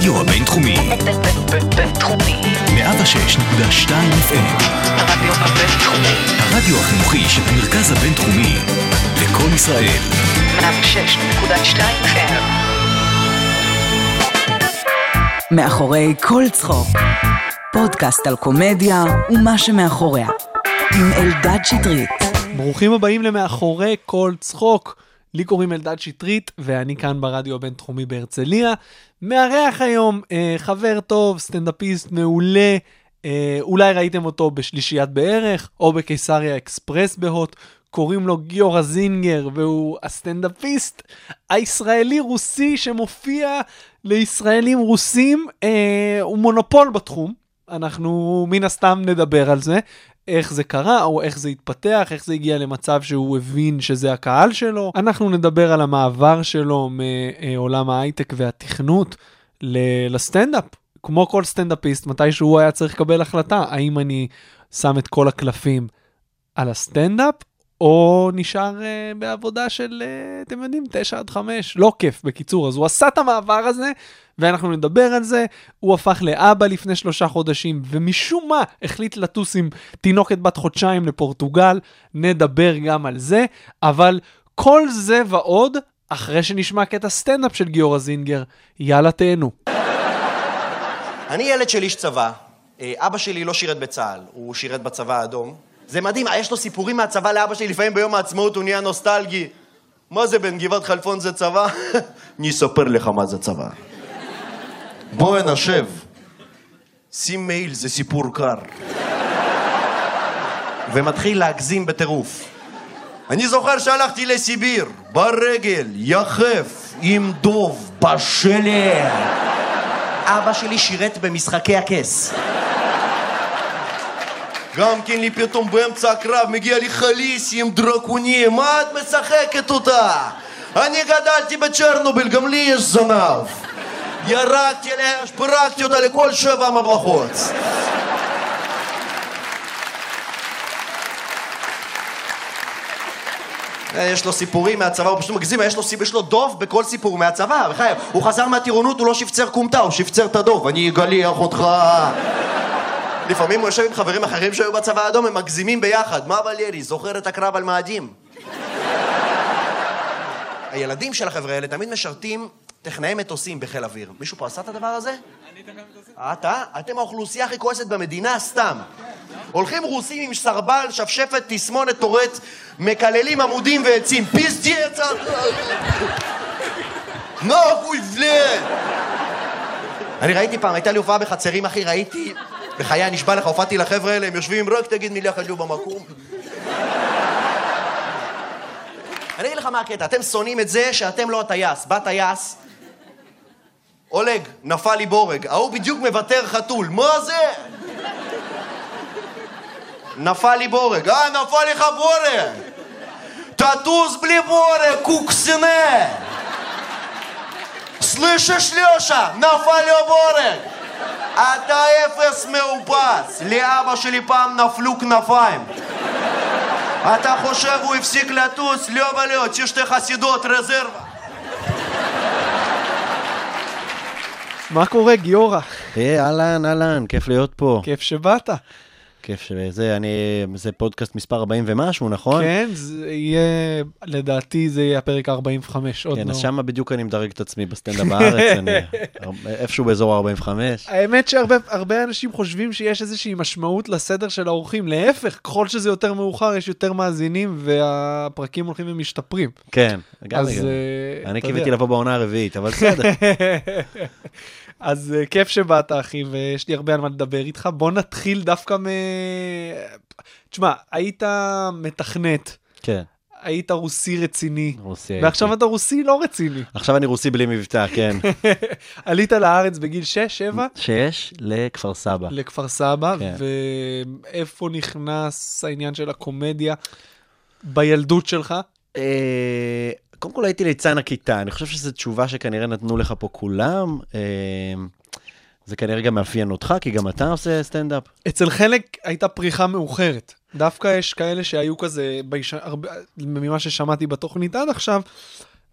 הרדיו הבינתחומי, בינתחומי. 106.2 FM, הרדיו הבינתחומי. הרדיו החינוכי של המרכז הבינתחומי, לקום ישראל, 106.2 FM. מאחורי כל צחוק. פודקאסט על קומדיה ומה שמאחוריה. עם אלדד שטרית. ברוכים הבאים למאחורי כל צחוק. לי קוראים אלדד שטרית, ואני כאן ברדיו הבינתחומי בהרצליה. מארח היום אה, חבר טוב, סטנדאפיסט מעולה. אה, אולי ראיתם אותו בשלישיית בערך, או בקיסריה אקספרס בהוט. קוראים לו גיורא זינגר, והוא הסטנדאפיסט הישראלי-רוסי שמופיע לישראלים רוסים. אה, הוא מונופול בתחום. אנחנו מן הסתם נדבר על זה, איך זה קרה, או איך זה התפתח, איך זה הגיע למצב שהוא הבין שזה הקהל שלו. אנחנו נדבר על המעבר שלו מעולם ההייטק והתכנות לסטנדאפ. כמו כל סטנדאפיסט, מתי שהוא היה צריך לקבל החלטה, האם אני שם את כל הקלפים על הסטנדאפ, או נשאר uh, בעבודה של, uh, אתם יודעים, 9 עד 5, לא כיף, בקיצור. אז הוא עשה את המעבר הזה, ואנחנו נדבר על זה. הוא הפך לאבא לפני שלושה חודשים, ומשום מה החליט לטוס עם תינוקת בת חודשיים לפורטוגל. נדבר גם על זה, אבל כל זה ועוד, אחרי שנשמע קטע סטנדאפ של גיורא זינגר. יאללה, תהנו. אני ילד של איש צבא. אה, אבא שלי לא שירת בצה"ל, הוא שירת בצבא האדום. זה מדהים, אה, יש לו סיפורים מהצבא לאבא שלי, לפעמים ביום העצמאות הוא נהיה נוסטלגי. מה זה, בן גבעת חלפון זה צבא? אני אספר לך מה זה צבא. בוא נשב. שים מעיל, זה סיפור קר. ומתחיל להגזים בטירוף. אני זוכר שהלכתי לסיביר, ברגל, יחף, עם דוב, בשלג. אבא שלי שירת במשחקי הכס. גם כן לי פתאום באמצע הקרב מגיע לי חליסי עם דרקונים, מה את משחקת אותה? אני גדלתי בצ'רנוביל, גם לי יש זנב. ירקתי עליה, פרקתי אותה לכל שבע. אה, יש לו סיפורים מהצבא, הוא פשוט מגזים, יש לו, יש לו דוב בכל סיפור מהצבא, בחייב. הוא חזר מהטירונות, הוא לא שפצר כומתה, הוא שפצר את הדוב. אני אגליח אותך. לפעמים הוא יושב עם חברים אחרים שהיו בצבא האדום, הם מגזימים ביחד. מה ולרי, זוכר את הקרב על מאדים? הילדים של החבר'ה האלה תמיד משרתים טכנאי מטוסים בחיל אוויר. מישהו פה עשה את הדבר הזה? אני טכנאי מטוסים. אתה? אתם האוכלוסייה הכי כועסת במדינה, סתם. הולכים רוסים עם סרבל, שפשפת, תסמונת, טורט, מקללים עמודים ועצים. פיסטייץ! נוחוי פלן! אני ראיתי פעם, הייתה לי הופעה בחצרים, אחי, ראיתי... בחיי, אני נשבע לך, הופעתי לחבר'ה האלה, הם יושבים, רק תגיד מילה חשוב במקום. אני אגיד לך מה הקטע, אתם שונאים את זה שאתם לא הטייס. בא טייס, אולג, נפל לי בורג. ההוא בדיוק מוותר חתול. מה זה? נפל לי בורג. אה, נפל לך בורג! תטוס בלי בורג, קוקסנה! слышишь, לושה? נפל לו בורג! אתה אפס מאופס! לאבא שלי פעם נפלו כנפיים. אתה חושב הוא הפסיק לטוס? לא ולא, שתי חסידות, רזרבה. מה קורה, גיורא? היי, אהלן, אהלן, כיף להיות פה. כיף שבאת. כיף שזה, אני, זה פודקאסט מספר 40 ומשהו, נכון? כן, זה יהיה, לדעתי זה יהיה הפרק 45, עוד כן, לא. אז שמה בדיוק אני מדרג את עצמי בסטנדאפ בארץ, אני איפשהו באזור ה-45. האמת שהרבה הרבה אנשים חושבים שיש איזושהי משמעות לסדר של האורחים. להפך, ככל שזה יותר מאוחר, יש יותר מאזינים והפרקים הולכים ומשתפרים. כן, גם אז, אני- אה, אני קיוויתי. לבוא בעונה הרביעית, אבל בסדר. אז אה, כיף שבאת, אחי, ויש לי הרבה על מה לדבר איתך. בוא נתחיל דווקא מ... תשמע, היית מתכנת, כן, היית רוסי רציני, רוסי. ועכשיו הייתי. אתה רוסי לא רציני. עכשיו אני רוסי בלי מבטא, כן. עלית לארץ בגיל 6-7 שיש לכפר סבא. לכפר סבא, כן. ואיפה נכנס העניין של הקומדיה בילדות שלך? קודם כל הייתי ליצן הכיתה, אני חושב שזו תשובה שכנראה נתנו לך פה כולם. אה, זה כנראה גם מאפיין אותך, כי גם אתה עושה סטנדאפ. אצל חלק הייתה פריחה מאוחרת. דווקא יש כאלה שהיו כזה, ביש... הרבה... ממה ששמעתי בתוכנית עד עכשיו,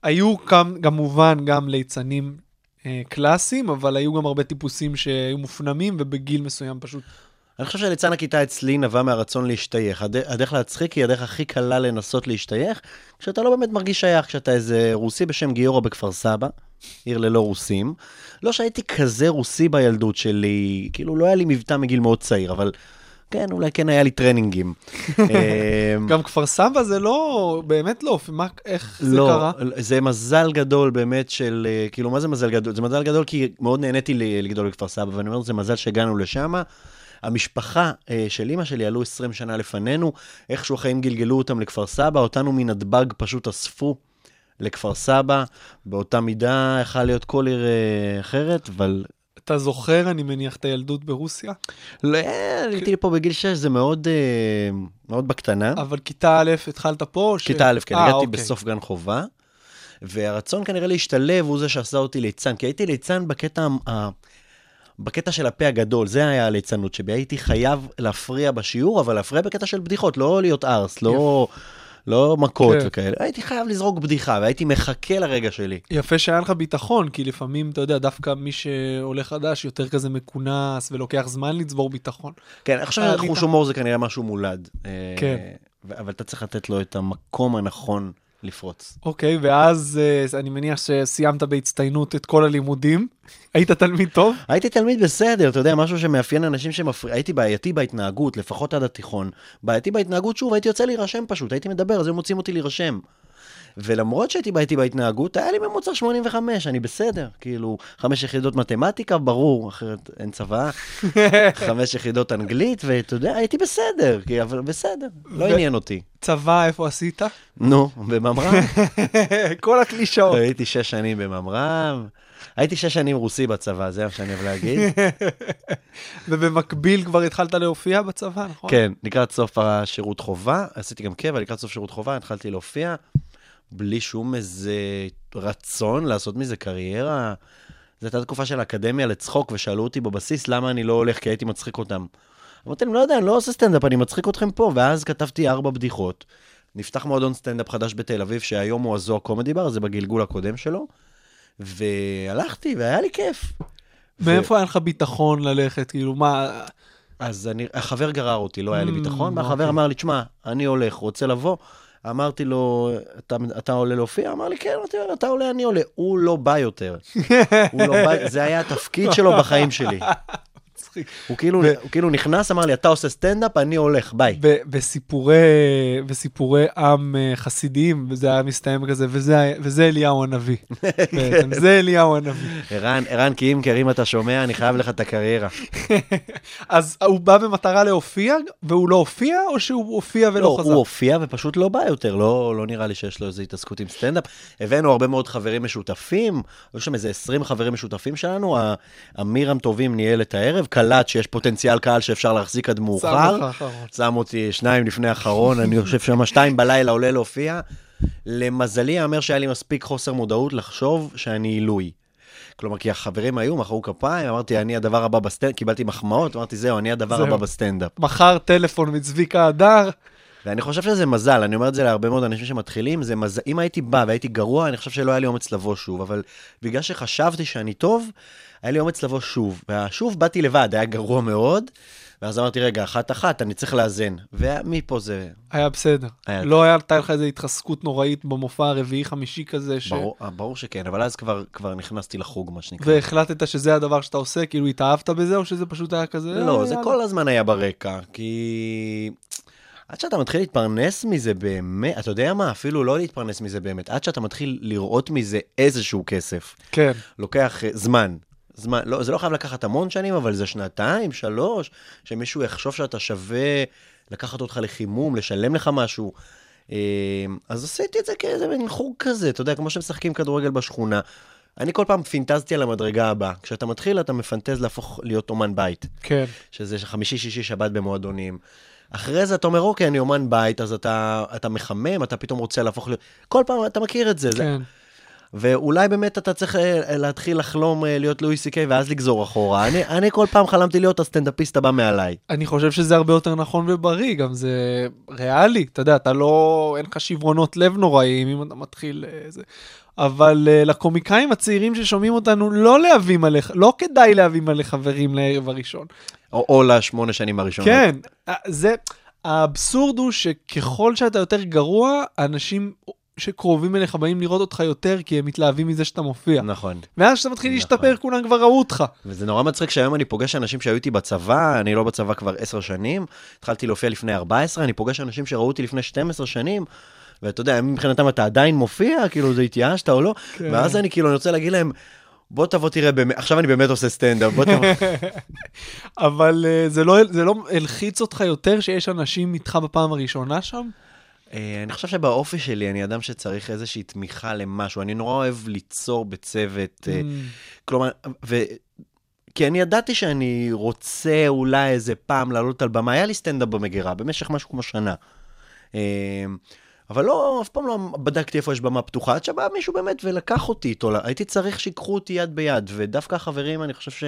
היו גם, כמובן גם ליצנים אה, קלאסיים, אבל היו גם הרבה טיפוסים שהיו מופנמים ובגיל מסוים פשוט. אני חושב שליצן הכיתה אצלי נבע מהרצון להשתייך. הד- הדרך להצחיק היא הדרך הכי קלה לנסות להשתייך, כשאתה לא באמת מרגיש שייך, כשאתה איזה רוסי בשם גיורא בכפר סבא, עיר ללא רוסים. לא שהייתי כזה רוסי בילדות שלי, כאילו לא היה לי מבטא מגיל מאוד צעיר, אבל כן, אולי כן היה לי טרנינגים. אמ, גם כפר סבא זה לא, באמת לא, מה, איך זה לא, קרה? זה מזל גדול באמת של, אה, כאילו, מה זה מזל גדול? זה מזל גדול כי מאוד נהניתי לגדול בכפר סבא, ואני אומר, זה מזל שהגענו לשם. המשפחה אה, של אימא שלי עלו 20 שנה לפנינו, איכשהו החיים גלגלו אותם לכפר סבא, אותנו מנתב"ג פשוט אספו לכפר סבא, באותה מידה יכל להיות כל עיר אה, אחרת, אבל אתה זוכר, אני מניח, את הילדות ברוסיה? לא, אה, עליתי לפה בגיל 6, זה מאוד, מאוד בקטנה. אבל כיתה א' התחלת פה? ש- כיתה א', כן, הגעתי אוקיי. בסוף גן חובה, והרצון כנראה להשתלב הוא זה שעשה אותי ליצן, כי הייתי ליצן בקטע, בקטע של הפה הגדול, זה היה הליצנות שבי, הייתי חייב להפריע בשיעור, אבל להפריע בקטע של בדיחות, לא להיות ארס, לא, לא מכות כן. וכאלה, הייתי חייב לזרוק בדיחה, והייתי מחכה לרגע שלי. יפה שהיה לך ביטחון, כי לפעמים, אתה יודע, דווקא מי שעולה חדש יותר כזה מכונס ולוקח זמן לצבור ביטחון. כן, חושב אה, אני- הומור זה כנראה משהו מולד. אה, כן. אבל אתה צריך לתת לו את המקום הנכון לפרוץ. אוקיי, ואז אה, אני מניח שסיימת בהצטיינות את כל הלימודים. היית תלמיד טוב? הייתי תלמיד בסדר, אתה יודע, משהו שמאפיין אנשים שמפריע, הייתי בעייתי בהתנהגות, לפחות עד התיכון. בעייתי בהתנהגות, שוב, הייתי יוצא להירשם פשוט, הייתי מדבר, אז היו מוצאים אותי להירשם. ולמרות שהייתי בעייתי בהתנהגות, היה לי ממוצע 85, אני בסדר. כאילו, חמש יחידות מתמטיקה, ברור, אחרת אין צבא. חמש יחידות אנגלית, ואתה יודע, הייתי בסדר, כי, אבל בסדר, לא עניין אותי. צבא, איפה עשית? נו, בממר"ם. כל הקלישאות. הייתי שש שנים בממר"ם. הייתי שש שנים רוסי בצבא, זה מה שאני אוהב להגיד. ובמקביל כבר התחלת להופיע בצבא, נכון? כן, לקראת סוף השירות חובה, עשיתי גם קבע, לקראת סוף שירות חובה התחלתי להופיע, בלי שום איזה רצון לעשות מזה קריירה. זו הייתה תקופה של האקדמיה לצחוק, ושאלו אותי בבסיס למה אני לא הולך, כי הייתי מצחיק אותם. אמרתי להם, לא יודע, אני לא עושה סטנדאפ, אני מצחיק אתכם פה, ואז כתבתי ארבע בדיחות. נפתח מועדון סטנדאפ חדש בתל אביב, שהיום הוא הזוהר קומדי בר, זה בגלגול הקודם שלו, והלכתי, והיה לי כיף. מאיפה היה לך ביטחון ללכת? כאילו, מה... אז אני, החבר גרר אותי, לא היה לי Mm, ביטחון, והחבר אוקיי. אמר לי, תשמע, אני הולך, רוצה לבוא? אמרתי לו, אתה, אתה עולה להופיע? אמר לי, כן, אמרתי לו, אתה עולה, אני עולה. הוא לא בא יותר. הוא לא בא, זה היה התפקיד שלו בחיים שלי. מצחיק. הוא כאילו, הוא כאילו נכנס, אמר לי, אתה עושה סטנדאפ, אני הולך, ביי. ב- בסיפורי, בסיפורי עם אה, חסידיים, וזה היה מסתיים כזה, וזה, וזה אליהו הנביא. בעצם, זה אליהו הנביא. ערן, ערן קימקר, אם אתה שומע, אני חייב לך את הקריירה. אז הוא בא במטרה להופיע, והוא לא הופיע, או שהוא הופיע ולא לא, חזר? הוא הופיע ופשוט לא בא יותר, לא, לא נראה לי שיש לו איזו התעסקות עם סטנדאפ. הבאנו הרבה מאוד חברים משותפים, היו שם איזה 20 חברים משותפים שלנו, אמירם טובים ניהל את הערב, קלט שיש פוטנציאל קהל שאפשר להחזיק עד מאוחר. אחרון. שם אותי שניים לפני האחרון, אני חושב שם שתיים בלילה עולה להופיע. למזלי, יאמר שהיה לי מספיק חוסר מודעות לחשוב שאני עילוי. כלומר, כי החברים היו, מחאו כפיים, אמרתי, אני הדבר הבא בסטנדאפ, קיבלתי מחמאות, אמרתי, זהו, אני הדבר זהו. הבא בסטנדאפ. מחר טלפון מצביקה הדר, ואני חושב שזה מזל, אני אומר את זה להרבה מאוד אנשים שמתחילים, זה מזל, אם הייתי בא והייתי גרוע, אני חושב שלא היה לי אומץ לבוא שוב, אבל בגלל שחשבתי שאני טוב, היה לי אומץ לבוא שוב. והשוב באתי לבד, היה גרוע מאוד, ואז אמרתי, רגע, אחת-אחת, אני צריך לאזן. ומפה זה... היה בסדר. היה- לא הייתה לך איזו התחזקות נוראית במופע הרביעי-חמישי כזה, ש... ברור, אה, ברור שכן, אבל אז כבר, כבר נכנסתי לחוג, מה שנקרא. והחלטת שזה הדבר שאתה עושה, כאילו התאהבת בזה, או שזה פשוט היה כזה... לא, "אה, זה יאללה"? כל הזמן היה ברקע, כי... עד שאתה מתחיל להתפרנס מזה באמת, אתה יודע מה? אפילו לא להתפרנס מזה באמת, עד שאתה מתחיל לראות מזה איזשהו כסף. כן. לוקח אה, זמן. זמן, לא, זה לא חייב לקחת המון שנים, אבל זה שנתיים, שלוש, שמישהו יחשוב שאתה שווה לקחת אותך לחימום, לשלם לך משהו. אה, אז עשיתי את זה כאיזה מין חוג כזה, אתה יודע, כמו שמשחקים כדורגל בשכונה. אני כל פעם פינטזתי על המדרגה הבאה. כשאתה מתחיל, אתה מפנטז להפוך להיות אומן בית. כן. שזה חמישי, שישי, שבת במועדונים. אחרי זה אתה אומר, אוקיי, אני אומן בית, אז אתה, אתה מחמם, אתה פתאום רוצה להפוך להיות... כל פעם, אתה מכיר את זה. זה... ואולי באמת אתה צריך אה, להתחיל לחלום אה, להיות לואי סי קיי ואז לגזור אחורה. אני, אני כל פעם חלמתי להיות הסטנדאפיסט הבא מעליי. אני חושב שזה הרבה יותר נכון ובריא, גם זה ריאלי, אתה יודע, אתה לא, אין לך שברונות לב נוראיים אם אתה מתחיל אה, זה. אבל uh, לקומיקאים הצעירים ששומעים אותנו, לא להביא מלא, לא כדאי להביא מלא חברים לערב הראשון. או, או לשמונה שנים הראשונות. כן, אה, זה, האבסורד הוא שככל שאתה יותר גרוע, אנשים שקרובים אליך באים לראות אותך יותר, כי הם מתלהבים מזה שאתה מופיע. נכון. ואז כשאתה מתחיל נכון. להשתפר, כולם כבר ראו אותך. וזה נורא מצחיק שהיום אני פוגש אנשים שהיו איתי בצבא, אני לא בצבא כבר עשר שנים, התחלתי להופיע לפני 14, אני פוגש אנשים שראו אותי לפני 12 שנים, ואתה יודע, מבחינתם אתה עדיין מופיע, כאילו זה התייאשת או לא, כן. ואז אני כאילו, אני רוצה להגיד להם, בוא תבוא תראה, באמת, עכשיו אני באמת עושה סטנדאפ, בוא תבוא. אבל uh, זה, לא, זה לא הלחיץ אותך יותר שיש אנשים איתך בפעם הראשונה שם? אה, אני חושב שבאופי שלי אני אדם שצריך איזושהי תמיכה למשהו, אני נורא אוהב ליצור בצוות, אה, כלומר, ו... כי אני ידעתי שאני רוצה אולי איזה פעם לעלות על במה, היה לי סטנדאפ במגירה במשך משהו כמו שנה. אה, אבל לא, אף פעם לא בדקתי איפה יש במה פתוחה, עד שבא מישהו באמת ולקח אותי איתו, הייתי צריך שיקחו אותי יד ביד, ודווקא החברים, אני חושב ש...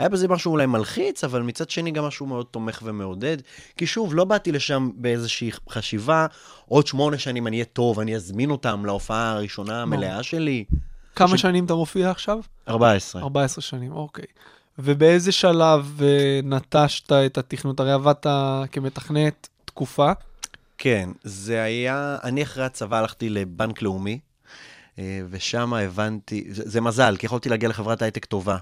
היה בזה משהו אולי מלחיץ, אבל מצד שני גם משהו מאוד תומך ומעודד. כי שוב, לא באתי לשם באיזושהי חשיבה, עוד שמונה שנים אני אהיה טוב, אני אזמין אותם להופעה הראשונה המלאה שלי. כמה שנים אתה מופיע עכשיו? 14. 14 שנים, אוקיי. ובאיזה שלב אה, נטשת את התכנות? הרי עבדת כמתכנת תקופה. כן, זה היה, אני אחרי הצבא הלכתי לבנק לאומי, אה, ושם הבנתי, זה, זה מזל, כי יכולתי להגיע לחברת הייטק טובה.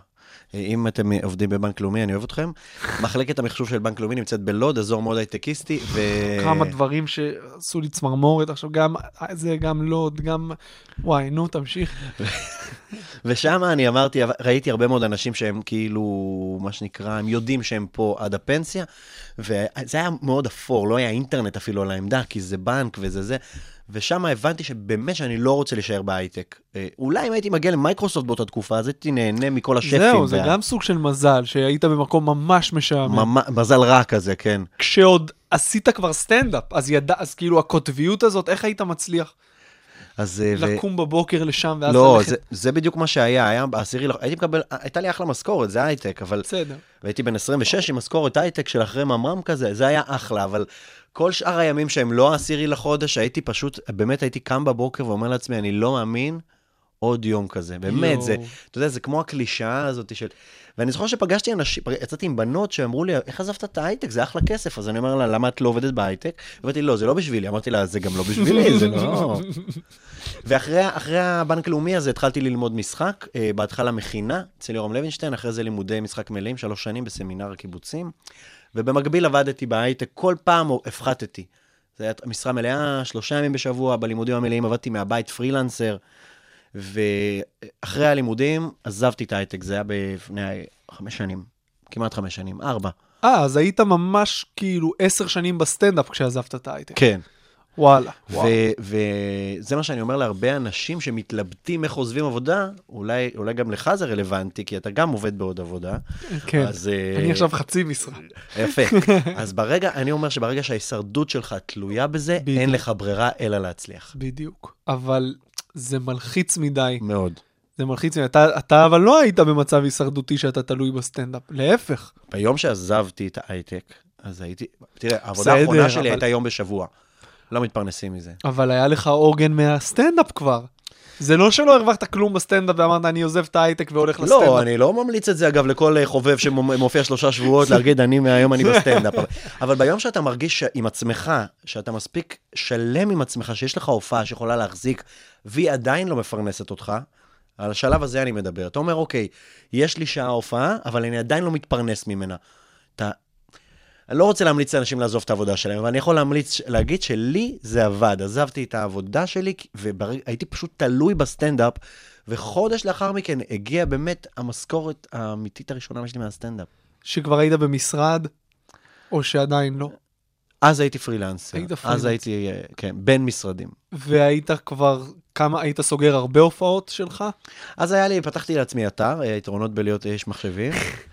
אם אתם עובדים בבנק לאומי, אני אוהב אתכם. מחלקת המחשוב של בנק לאומי נמצאת בלוד, אזור מאוד הייטקיסטי, ו... כמה דברים שעשו לי צמרמורת עכשיו, גם זה, גם לוד, גם... וואי, נו, תמשיך. ושם אני אמרתי, ראיתי הרבה מאוד אנשים שהם כאילו, מה שנקרא, הם יודעים שהם פה עד הפנסיה, וזה היה מאוד אפור, לא היה אינטרנט אפילו על העמדה, כי זה בנק וזה זה. ושם הבנתי שבאמת שאני לא רוצה להישאר בהייטק. אה, אולי אם הייתי מגיע למייקרוסופט באותה תקופה, אז הייתי נהנה מכל השפים. זהו, זה גם סוג של מזל, שהיית במקום ממש משעמם. מזל רע כזה, כן. כשעוד עשית כבר סטנדאפ, אז ידע, אז כאילו הקוטביות הזאת, איך היית מצליח? אז... אה, לקום בבוקר לשם ואז לא, ללכת? זה, זה בדיוק מה שהיה, היה בעשירי, הייתי מקבל, הייתה לי אחלה משכורת, זה הייטק, אבל... בסדר. והייתי בן 26 עם משכורת הייטק של אחרי ממר"ם כזה, זה היה אחלה, אבל כל שאר הימים שהם לא העשירי לחודש, הייתי פשוט, באמת הייתי קם בבוקר ואומר לעצמי, אני לא מאמין עוד יום כזה. באמת. זה, אתה יודע, זה כמו הקלישאה הזאת של... ואני זוכר שפגשתי אנשים, יצאתי עם בנות שאמרו לי, איך עזבת את ההייטק? זה אחלה כסף. אז אני אומר לה, למה את לא עובדת בהייטק? אמרתי, לא, זה לא בשבילי. אמרתי לה, זה גם לא בשבילי, זה לא... ואחרי אחרי הבנק לאומי הזה התחלתי ללמוד משחק, אה, בהתחלה מכינה אצל יורם לוינשטיין, אחרי זה לימודי משחק מלאים, שלוש שנים בסמינר הקיבוצים, ובמקביל עבדתי בהייטק, כל פעם הפחתתי. זה היה משרה מלאה, שלושה ימים בשבוע, בלימודים המלאים עבדתי מהבית פרילנסר, ואחרי הלימודים עזבתי את ההייטק, זה היה לפני חמש שנים, כמעט חמש שנים, ארבע. אה, אז היית ממש כאילו עשר שנים בסטנדאפ כשעזבת את ההייטק. כן. וואלה. וזה מה שאני אומר להרבה אנשים שמתלבטים איך עוזבים עבודה, אולי, אולי גם לך זה רלוונטי, כי אתה גם עובד בעוד עבודה. כן. אז, אה, אני עכשיו חצי משרה. יפה. אז ברגע, אני אומר שברגע שההישרדות שלך תלויה בזה, בדיוק. אין לך ברירה אלא להצליח. בדיוק. אבל זה מלחיץ מדי. מאוד. זה מלחיץ מדי. אתה, אתה אבל לא היית במצב הישרדותי שאתה תלוי בסטנדאפ. להפך. ביום שעזבתי את ההייטק, אז הייתי, תראה, העבודה האחרונה שלי אבל- הייתה יום בשבוע. לא מתפרנסים מזה. אבל היה לך עוגן מהסטנדאפ כבר. זה לא שלא הרווחת כלום בסטנדאפ ואמרת, אני עוזב את ההייטק והולך לסטנדאפ. לא, אני לא ממליץ את זה, אגב, לכל אה, חובב שמופיע שלושה שבועות, להגיד, אני מהיום אני בסטנדאפ. אבל- ביום שאתה מרגיש עם עצמך, שאתה מספיק שלם עם עצמך, שיש לך הופעה שיכולה להחזיק, והיא עדיין לא מפרנסת אותך, על השלב הזה אני מדבר. אתה אומר, אוקיי, יש לי שעה הופעה, אבל אני עדיין לא מתפרנס ממנה. אתה... אני לא רוצה להמליץ לאנשים לעזוב את העבודה שלהם, אבל אני יכול להמליץ, להגיד שלי זה עבד. עזבתי את העבודה שלי, והייתי פשוט תלוי בסטנדאפ, וחודש לאחר מכן הגיעה באמת המשכורת האמיתית הראשונה שלי מהסטנדאפ. שכבר היית במשרד, או שעדיין לא. אז הייתי פרילנסר. היית אז פרילנסר. הייתי, אה, כן, בין משרדים. והיית כבר, כמה, היית סוגר הרבה הופעות שלך? אז היה לי, פתחתי לעצמי אתר, אה, יתרונות בלהיות איש מחשבים.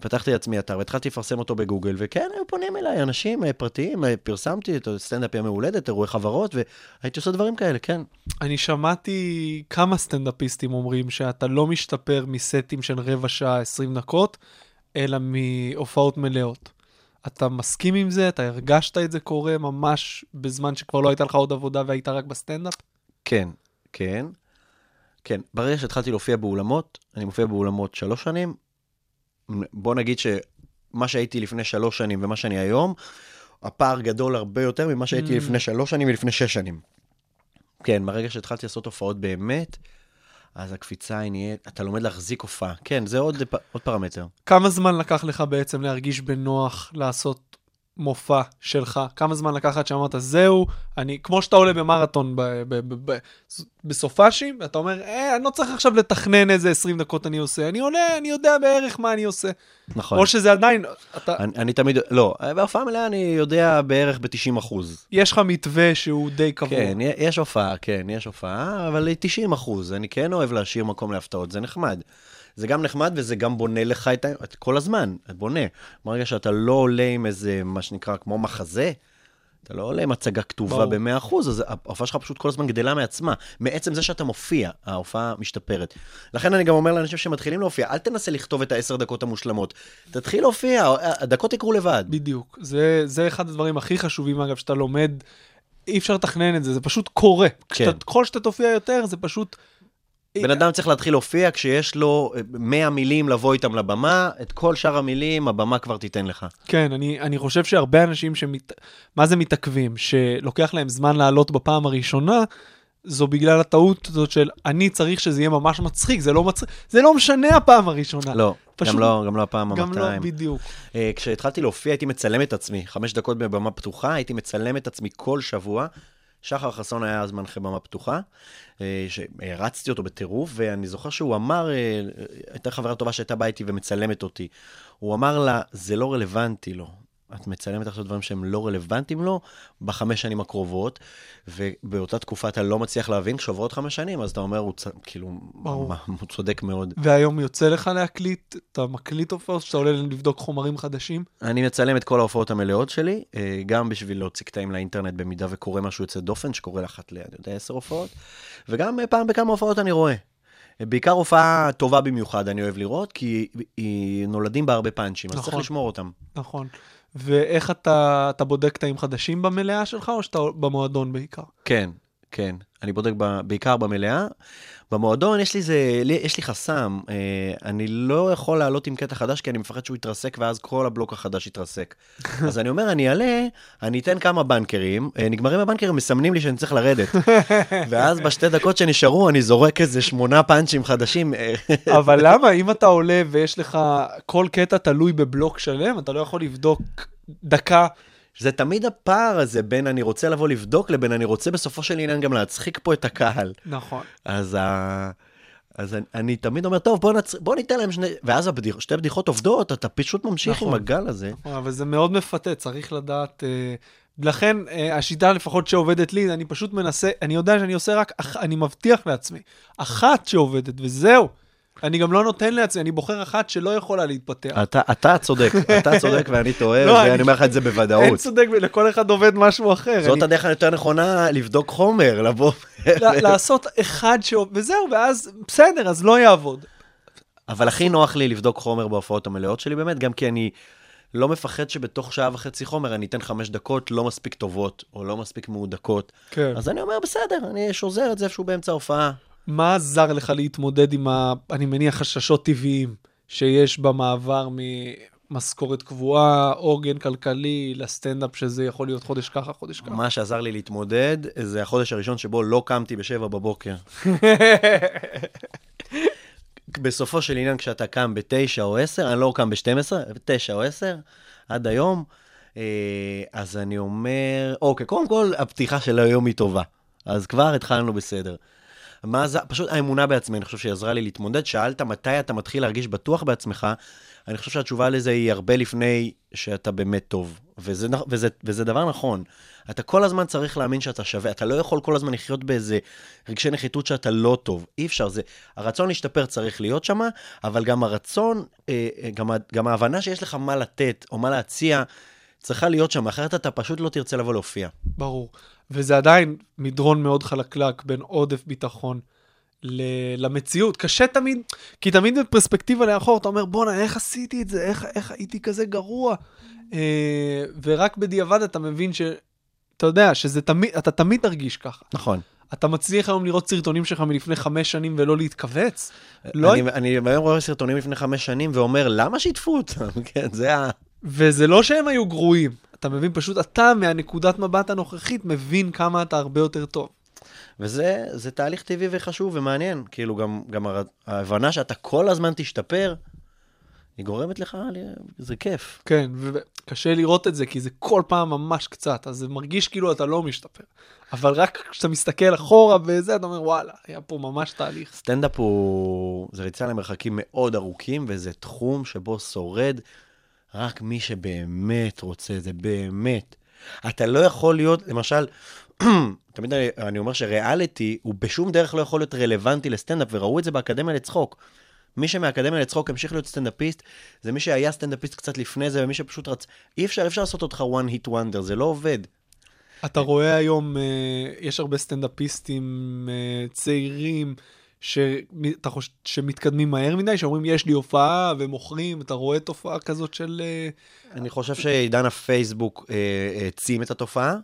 פתחתי לעצמי אתר והתחלתי לפרסם אותו בגוגל, וכן, היו פונים אליי אנשים אה, פרטיים, אה, פרסמתי את הסטנדאפ יום ההולדת, אירועי חברות, והייתי עושה דברים כאלה, כן. אני שמעתי כמה סטנדאפיסטים אומרים שאתה לא משתפר מסטים של רבע שעה, 20 דקות, אלא מהופעות מלאות. אתה מסכים עם זה? אתה הרגשת את זה קורה ממש בזמן שכבר לא הייתה לך עוד עבודה והיית רק בסטנדאפ? כן, כן. כן, ברגע שהתחלתי להופיע באולמות, אני מופיע באולמות שלוש שנים, בוא נגיד שמה שהייתי לפני שלוש שנים ומה שאני היום, הפער גדול הרבה יותר ממה שהייתי Mm. לפני שלוש שנים ולפני שש שנים. כן, ברגע שהתחלתי לעשות הופעות באמת, אז הקפיצה היא נהיית, אתה לומד להחזיק הופעה. כן, זה עוד, עוד פרמטר. כמה זמן לקח לך בעצם להרגיש בנוח לעשות מופע שלך? כמה זמן לקח עד שאמרת, זהו, אני, כמו שאתה עולה במרתון ב- ב- ב- ב- בסופאשים, ואתה אומר, אה, אני לא צריך עכשיו לתכנן איזה 20 דקות אני עושה, אני עולה, אני יודע בערך מה אני עושה. נכון. או שזה עדיין, אתה, אני, אני תמיד, לא, בהופעה מלאה אני יודע בערך ב-90 אחוז. יש לך מתווה שהוא די קבוע. כן, יש הופעה, כן, יש הופעה, אבל 90 אחוז. אני כן אוהב להשאיר מקום להפתעות, זה נחמד. זה גם נחמד וזה גם בונה לך את ה... כל הזמן, את בונה. ברגע שאתה לא עולה עם איזה, מה שנקרא, כמו מחזה, אתה לא עולה עם הצגה כתובה ברור. ב-100 אחוז, אז ההופעה שלך פשוט כל הזמן גדלה מעצמה. מעצם זה שאתה מופיע, ההופעה משתפרת. לכן אני גם אומר לאנשים שמתחילים להופיע, אל תנסה לכתוב את העשר דקות המושלמות. תתחיל להופיע, הדקות יקרו לבד. בדיוק. זה, זה אחד הדברים הכי חשובים, אגב, שאתה לומד, אי אפשר לתכנן את זה, זה פשוט קורה. כשאתה, ככל שאתה תופיע יותר, זה פשוט... בן אדם צריך להתחיל להופיע כשיש לו אה, 100 מילים לבוא איתם לבמה, את כל שאר המילים הבמה כבר תיתן לך. כן, אני, אני חושב שהרבה אנשים שמת... מה זה מתעכבים? שלוקח להם זמן לעלות בפעם הראשונה, זו בגלל הטעות הזאת של אני צריך שזה יהיה ממש מצחיק, זה לא מצחיק, זה לא משנה הפעם הראשונה. לא, פשוט- גם לא, גם לא הפעם גם לא, ה-200. בדיוק. אה, כשהתחלתי להופיע הייתי מצלם את עצמי, חמש דקות בבמה פתוחה, הייתי מצלם את עצמי כל שבוע. שחר חסון היה אז מנחה במה פתוחה, אה, שהרצתי אותו בטירוף, ואני זוכר שהוא אמר, אה, הייתה חברה טובה שהייתה באה איתי ומצלמת אותי. הוא אמר לה, זה לא רלוונטי לו. את מצלמת עכשיו דברים שהם לא רלוונטיים לו בחמש שנים הקרובות, ובאותה תקופה אתה לא מצליח להבין, כשעוברות חמש שנים, אז אתה אומר, הוא צ... כאילו, ברור. מה, הוא צודק מאוד. והיום יוצא לך להקליט, אתה מקליט הופעות, שאתה עולה לבדוק חומרים חדשים? אני מצלם את כל ההופעות המלאות שלי, אה, גם בשביל להוציא קטעים לאינטרנט במידה וקורה משהו יוצא דופן, שקורה לאחת ל... אני יודע, עשר הופעות, וגם אה, פעם בכמה הופעות אני רואה. אה, בעיקר הופעה טובה במיוחד אני אוהב לראות, כי היא נולדים בה הרבה פאנצ'ים, אז צריך נכון. לשמור אותם. נכון. ואיך אתה, אתה בודק קטעים חדשים במלאה שלך, או שאתה במועדון בעיקר? כן, כן. אני בודק ב, בעיקר במלאה. במועדון יש לי, זה, יש לי חסם, אה, אני לא יכול לעלות עם קטע חדש כי אני מפחד שהוא יתרסק ואז כל הבלוק החדש יתרסק. אז אני אומר, אני אעלה, אני אתן כמה בנקרים, אה, נגמרים הבנקרים, מסמנים לי שאני צריך לרדת. ואז בשתי דקות שנשארו אני זורק איזה שמונה פאנצ'ים חדשים. אה, אבל למה, אם אתה עולה ויש לך, כל קטע תלוי בבלוק שלם, אתה לא יכול לבדוק דקה. זה תמיד הפער הזה בין אני רוצה לבוא לבדוק לבין אני רוצה בסופו של עניין גם להצחיק פה את הקהל. נכון. אז, ה... אז אני, אני תמיד אומר, טוב, בוא, נצ... בוא ניתן להם שני... ואז הבדיח... שתי בדיחות עובדות, אתה פשוט ממשיך נכון. עם הגל הזה. אבל זה מאוד מפתה, צריך לדעת... אה, לכן, אה, השיטה לפחות שעובדת לי, אני פשוט מנסה, אני יודע שאני עושה רק, אח- אני מבטיח לעצמי, אחת שעובדת, וזהו. אני גם לא נותן לעצמי, אני בוחר אחת שלא יכולה להתפתח. אתה, אתה צודק, אתה צודק ואני טועה, לא, ואני אני- אומר לך את זה אין בוודאות. צודק, לכל אחד עובד משהו אחר. זאת אני- הדרך היותר נכונה לבדוק חומר, לבוא... לעשות אחד שעובד, וזהו, ואז בסדר, אז לא יעבוד. אבל הכי נוח לי לבדוק חומר בהופעות המלאות שלי באמת, גם כי אני לא מפחד שבתוך שעה וחצי חומר אני אתן חמש דקות לא מספיק טובות, או לא מספיק מהודקות. כן. אז אני אומר, בסדר, אני שוזר את זה איפשהו באמצע ההופעה. מה עזר לך להתמודד עם, ה, אני מניח, חששות טבעיים שיש במעבר ממשכורת קבועה, עוגן כלכלי, לסטנדאפ שזה יכול להיות חודש ככה, חודש ככה? מה שעזר לי להתמודד, זה החודש הראשון שבו לא קמתי בשבע בבוקר. בסופו של עניין, כשאתה קם בתשע או עשר, אני לא קם בשתים עשרה, בתשע או עשר, עד היום, אה, אז אני אומר, אוקיי, קודם כל, הפתיחה של היום היא טובה. אז כבר התחלנו בסדר. מה זה, פשוט האמונה בעצמי, אני חושב שהיא עזרה לי להתמודד. שאלת מתי אתה מתחיל להרגיש בטוח בעצמך, אני חושב שהתשובה לזה היא הרבה לפני שאתה באמת טוב. וזה, וזה, וזה דבר נכון. אתה כל הזמן צריך להאמין שאתה שווה, אתה לא יכול כל הזמן לחיות באיזה רגשי נחיתות שאתה לא טוב. אי אפשר, זה... הרצון להשתפר צריך להיות שם, אבל גם הרצון, אה, אה, גם, גם ההבנה שיש לך מה לתת או מה להציע, צריכה להיות שם, אחרת אתה פשוט לא תרצה לבוא להופיע. ברור. וזה עדיין מדרון מאוד חלקלק בין עודף ביטחון ל- למציאות. קשה תמיד, כי תמיד בפרספקטיבה לאחור אתה אומר, בואנה, איך עשיתי את זה? איך, איך הייתי כזה גרוע? אה, ורק בדיעבד אתה מבין ש... אתה יודע, שזה תמיד, אתה תמיד תרגיש ככה. נכון. אתה מצליח היום לראות סרטונים שלך מלפני חמש שנים ולא להתכווץ? לא, אני, אני היום רואה סרטונים לפני חמש שנים ואומר, למה שיתפו אותם? כן, זה ה... וזה לא שהם היו גרועים. אתה מבין, פשוט אתה, מהנקודת מבט הנוכחית, מבין כמה אתה הרבה יותר טוב. וזה זה תהליך טבעי וחשוב ומעניין. כאילו, גם, גם ההבנה שאתה כל הזמן תשתפר, היא גורמת לך, זה כיף. כן, וקשה לראות את זה, כי זה כל פעם ממש קצת, אז זה מרגיש כאילו אתה לא משתפר. אבל רק כשאתה מסתכל אחורה וזה, אתה אומר, וואלה, היה פה ממש תהליך. סטנדאפ הוא... זה ריצה למרחקים מאוד ארוכים, וזה תחום שבו שורד רק מי שבאמת רוצה, זה באמת. אתה לא יכול להיות, למשל, תמיד אני, אני אומר שריאליטי הוא בשום דרך לא יכול להיות רלוונטי לסטנדאפ, וראו את זה באקדמיה לצחוק. מי שמהאקדמיה לצחוק המשיך להיות סטנדאפיסט, זה מי שהיה סטנדאפיסט קצת לפני זה, ומי שפשוט רצ... אי אפשר, אפשר לעשות אותך one hit wonder, זה לא עובד. אתה רואה היום, אה, יש הרבה סטנדאפיסטים אה, צעירים, שאתה. שמתקדמים מהר מדי, שאומרים, יש לי הופעה, ומוכרים, אתה רואה תופעה כזאת של... אה, אני חושב שעידן הפייסבוק אה, העצים את התופעה.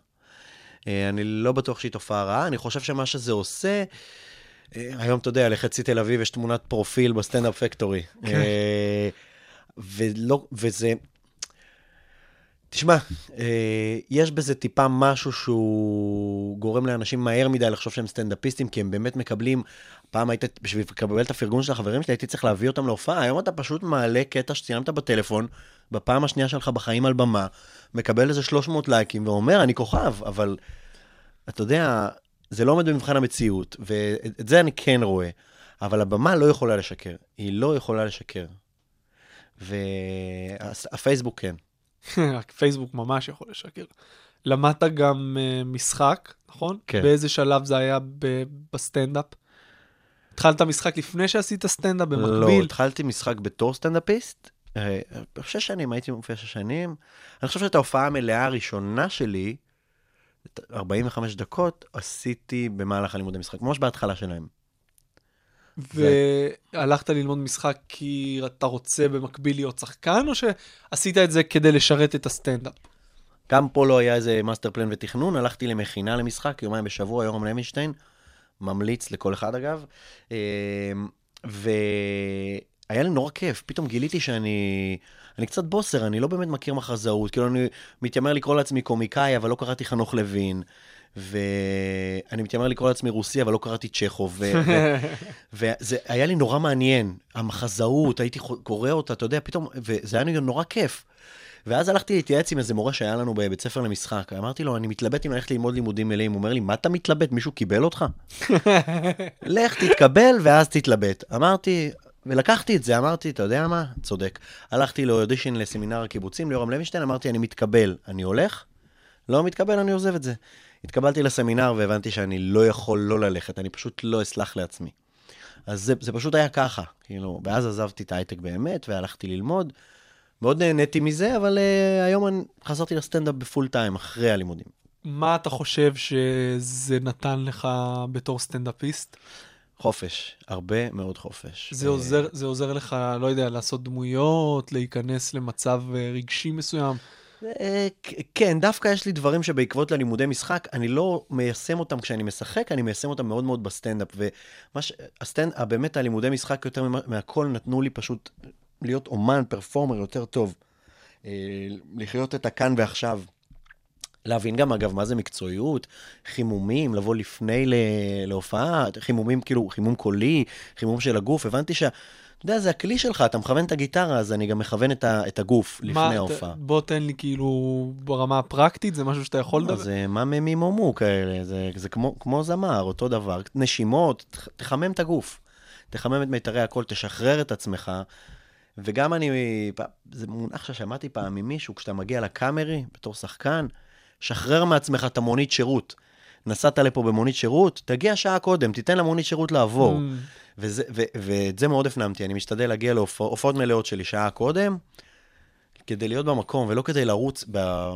אה, אני לא בטוח שהיא תופעה רעה, אני חושב שמה שזה עושה, היום אתה יודע, לחצי תל אביב יש תמונת פרופיל בסטנדאפ פקטורי. כן. ולא, וזה... תשמע, אה, יש בזה טיפה משהו שהוא גורם לאנשים מהר מדי לחשוב שהם סטנדאפיסטים, כי הם באמת מקבלים, פעם היית, בשביל לקבל את הפרגון של החברים שלי, הייתי צריך להביא אותם להופעה, היום אתה פשוט מעלה קטע שצילמת בטלפון, בפעם השנייה שלך בחיים על במה, מקבל איזה 300 לייקים ואומר, אני כוכב, אבל אתה יודע, זה לא עומד במבחן המציאות, ואת זה אני כן רואה, אבל הבמה לא יכולה לשקר, היא לא יכולה לשקר. והפייסבוק כן. פייסבוק ממש יכול לשקר. למדת גם אה, משחק, נכון? כן. באיזה שלב זה היה ב- בסטנדאפ? התחלת משחק לפני שעשית סטנדאפ לא, במקביל? התחלתי משחק בתור סטנדאפיסט. אה, שש שנים, הייתי מופיע שש שנים. אני חושב שאת ההופעה המלאה הראשונה שלי, את 45 דקות, עשיתי במהלך הלימודי משחק, ממש בהתחלה שלהם. והלכת ללמוד משחק כי אתה רוצה במקביל להיות שחקן, או שעשית את זה כדי לשרת את הסטנדאפ? גם פה לא היה איזה master plan ותכנון, הלכתי למכינה למשחק, יומיים בשבוע, יורם לוינשטיין, ממליץ לכל אחד אגב. אה, והיה לי נורא כיף, פתאום גיליתי שאני... אני קצת בוסר, אני לא באמת מכיר מחזאות, כאילו אני מתיימר לקרוא לעצמי קומיקאי, אבל לא קראתי חנוך לוין. ואני מתיימר לקרוא לעצמי רוסי, אבל לא קראתי צ'כוב. ו... ו... וזה היה לי נורא מעניין, המחזאות, הייתי קורא אותה, אתה יודע, פתאום, וזה היה לי נורא כיף. ואז הלכתי להתייעץ עם איזה מורה שהיה לנו בבית ספר למשחק. אמרתי לו, אני מתלבט אם ללכת ללמוד לימודים מלאים. הוא אומר לי, מה אתה מתלבט? מישהו קיבל אותך? לך תתקבל ואז תתלבט. אמרתי, ולקחתי את זה, אמרתי, אתה יודע מה? צודק. הלכתי לאודישן לסמינר הקיבוצים, ליורם לוינשטיין, אמרתי, אני מתקבל, אני הולך? לא מתקבל, אני עוזב את זה. התקבלתי לסמינר והבנתי שאני לא יכול לא ללכת, אני פשוט לא אסלח לעצמי. אז זה, זה פשוט היה ככה, כאילו, ואז עזבתי את ההייטק באמת, והלכתי ללמוד. מאוד נהניתי מזה, אבל uh, היום אני חזרתי לסטנדאפ בפול טיים, אחרי הלימודים. מה אתה חושב שזה נתן לך בתור סטנדאפיסט? חופש, הרבה מאוד חופש. זה אה, עוזר, זה עוזר לך, לא יודע, לעשות דמויות, להיכנס למצב אה, רגשי מסוים. אה, כן, דווקא יש לי דברים שבעקבות ללימודי משחק, אני לא מיישם אותם כשאני משחק, אני מיישם אותם מאוד מאוד בסטנדאפ. ומה ש... הסטנד... הלימודי משחק יותר מהכל נתנו לי פשוט להיות אומן, פרפורמר יותר טוב. אה, לחיות את הכאן ועכשיו. להבין גם, אגב, מה זה מקצועיות, חימומים, לבוא לפני. להופעה, חימומים כאילו, חימום קולי, חימום של הגוף, הבנתי שה... אתה יודע, זה הכלי שלך, אתה מכוון את הגיטרה, אז אני גם מכוון את, ה... את הגוף לפני ההופעה. בוא תן לי כאילו ברמה הפרקטית, זה משהו שאתה יכול לדבר? זה מה ממימומו כאלה, זה, זה כמו, כמו זמר, אותו דבר. נשימות, תחמם את הגוף. תחמם את מיתרי הקול, תשחרר את עצמך. וגם אני, זה מונח ששמעתי פעם ממישהו, כשאתה מגיע לקאמרי בתור שחקן, שחרר מעצמך את המונית שירות. נסעת לפה במונית שירות, תגיע שעה קודם, תיתן למונית שירות לעבור. Mm. וזה, ו, ואת זה מאוד הפנמתי, אני משתדל להגיע להופעות מלאות שלי שעה קודם, כדי להיות במקום, ולא כדי לרוץ ב,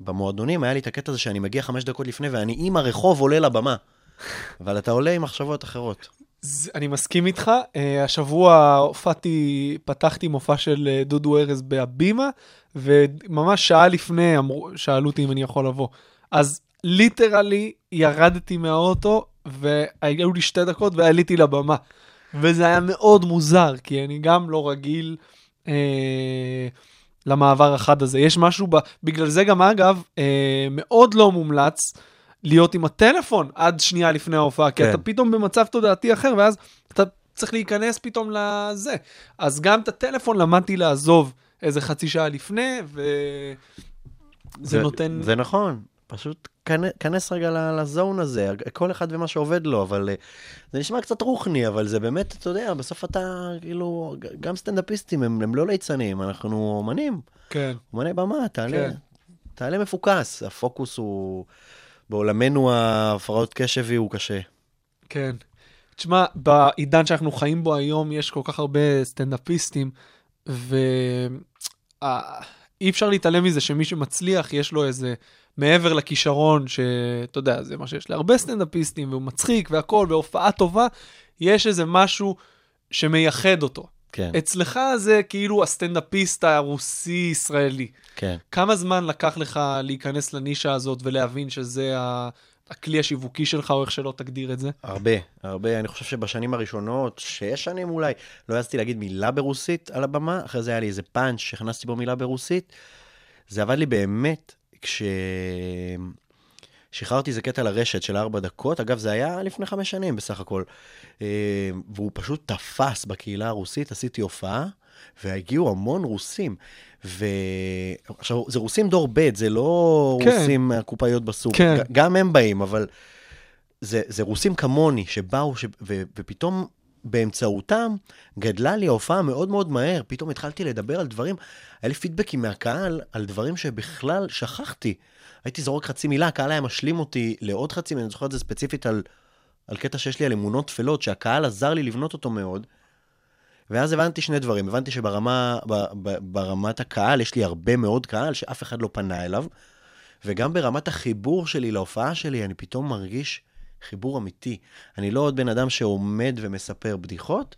במועדונים, היה לי את הקטע הזה שאני מגיע חמש דקות לפני, ואני עם הרחוב עולה לבמה. אבל אתה עולה עם מחשבות אחרות. זה- אני מסכים איתך. אה, השבוע הופעתי, פתחתי מופע של אה, דודו ארז בהבימה, וממש שעה לפני אמרו, שאלו אותי אם אני יכול לבוא. אז ליטרלי ירדתי מהאוטו, והיו לי שתי דקות ועליתי לבמה. וזה היה מאוד מוזר, כי אני גם לא רגיל אה, למעבר החד הזה. יש משהו, ב... בגלל זה גם אגב, אה, מאוד לא מומלץ להיות עם הטלפון עד שנייה לפני ההופעה, כי כן. אתה פתאום במצב תודעתי אחר, ואז אתה צריך להיכנס פתאום לזה. אז גם את הטלפון למדתי לעזוב איזה חצי שעה לפני, וזה נותן... זה נכון, פשוט כנס רגע לזון הזה, כל אחד ומה שעובד לו, אבל אה, זה נשמע קצת רוחני, אבל זה באמת, אתה יודע, בסוף אתה, כאילו, גם סטנדאפיסטים הם, הם לא ליצנים, אנחנו אומנים, כן. אומני במה, תעלה, כן. תעלה מפוקס, הפוקוס הוא, בעולמנו ההפרעות קשב הוא קשה. כן. תשמע, בעידן שאנחנו חיים בו היום, יש כל כך הרבה סטנדאפיסטים, ואי אפשר להתעלם מזה שמי שמצליח, יש לו איזה, מעבר לכישרון, שאתה יודע, זה מה שיש להרבה סטנדאפיסטים, והוא מצחיק והכול, והופעה טובה, יש איזה משהו שמייחד אותו. כן, אצלך זה כאילו הסטנדאפיסט הרוסי-ישראלי. כן. כמה זמן לקח לך להיכנס לנישה הזאת ולהבין שזה ה- הכלי השיווקי שלך, או איך שלא תגדיר את זה? הרבה, הרבה. אני חושב שבשנים הראשונות, שש שנים אולי, לא העזתי להגיד מילה ברוסית על הבמה, אחרי זה היה לי איזה פאנץ' שהכנסתי בו מילה ברוסית. זה עבד לי באמת כש... שחררתי איזה קטע לרשת של ארבע דקות, אגב, זה היה לפני חמש שנים בסך הכל. אה, והוא פשוט תפס בקהילה הרוסית, עשיתי הופעה, והגיעו המון רוסים. ו... עכשיו, זה רוסים דור ב', זה לא כן. רוסים מהקופאיות בסוג. כן. גם הם באים, אבל זה, זה רוסים כמוני, שבאו, ש... ו... ופתאום באמצעותם גדלה לי ההופעה מאוד מאוד מהר. פתאום התחלתי לדבר על דברים, היה לי פידבקים מהקהל על דברים שבכלל שכחתי. הייתי זורק חצי מילה, הקהל היה משלים אותי לעוד חצי מילה, אני זוכר את זה ספציפית על, על קטע שיש לי על אמונות טפלות, שהקהל עזר לי לבנות אותו מאוד. ואז הבנתי שני דברים, הבנתי שברמה, ב, ב, ברמת הקהל, יש לי הרבה מאוד קהל שאף אחד לא פנה אליו, וגם ברמת החיבור שלי להופעה שלי, אני פתאום מרגיש חיבור אמיתי. אני לא עוד בן אדם שעומד ומספר בדיחות,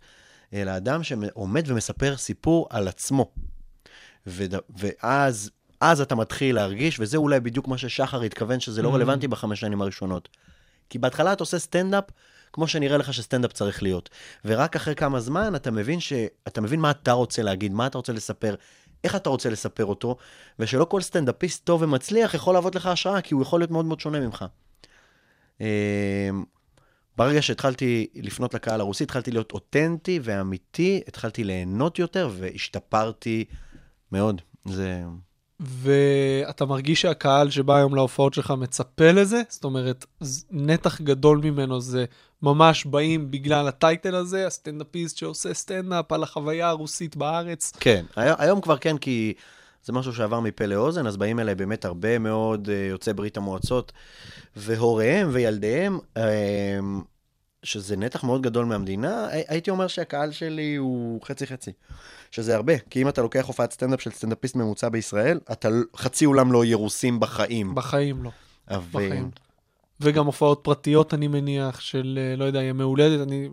אלא אדם שעומד ומספר סיפור על עצמו. וד, ואז אז אתה מתחיל להרגיש, וזה אולי בדיוק מה ששחר התכוון, שזה לא Mm. רלוונטי בחמש שנים הראשונות. כי בהתחלה אתה עושה סטנדאפ, כמו שנראה לך שסטנדאפ צריך להיות. ורק אחרי כמה זמן אתה מבין, ש... אתה מבין מה אתה רוצה להגיד, מה אתה רוצה לספר, איך אתה רוצה לספר אותו, ושלא כל סטנדאפיסט טוב ומצליח יכול להוות לך השראה, כי הוא יכול להיות מאוד מאוד שונה ממך. אמ, ברגע שהתחלתי לפנות לקהל הרוסי, התחלתי להיות אותנטי ואמיתי, התחלתי ליהנות יותר והשתפרתי מאוד. זה... ואתה מרגיש שהקהל שבא היום להופעות שלך מצפה לזה? זאת אומרת, נתח גדול ממנו זה ממש באים בגלל ה title הזה, הסטנדאפיסט שעושה סטנדאפ על החוויה הרוסית בארץ. כן, היום כבר כן, כי זה משהו שעבר מפה לאוזן, אז באים אליי באמת הרבה מאוד אה, יוצאי ברית המועצות, והוריהם וילדיהם, אה, שזה נתח מאוד גדול מהמדינה, הי- הייתי אומר שהקהל שלי הוא חצי-חצי. שזה הרבה, כי אם אתה לוקח הופעת סטנדאפ של סטנדאפיסט ממוצע בישראל, אתה חצי אולם לא יהיה רוסים בחיים. בחיים לא. אבל- בחיים. וגם הופעות פרטיות, אני מניח, של, אה, לא יודע, ימי הולדת. אני...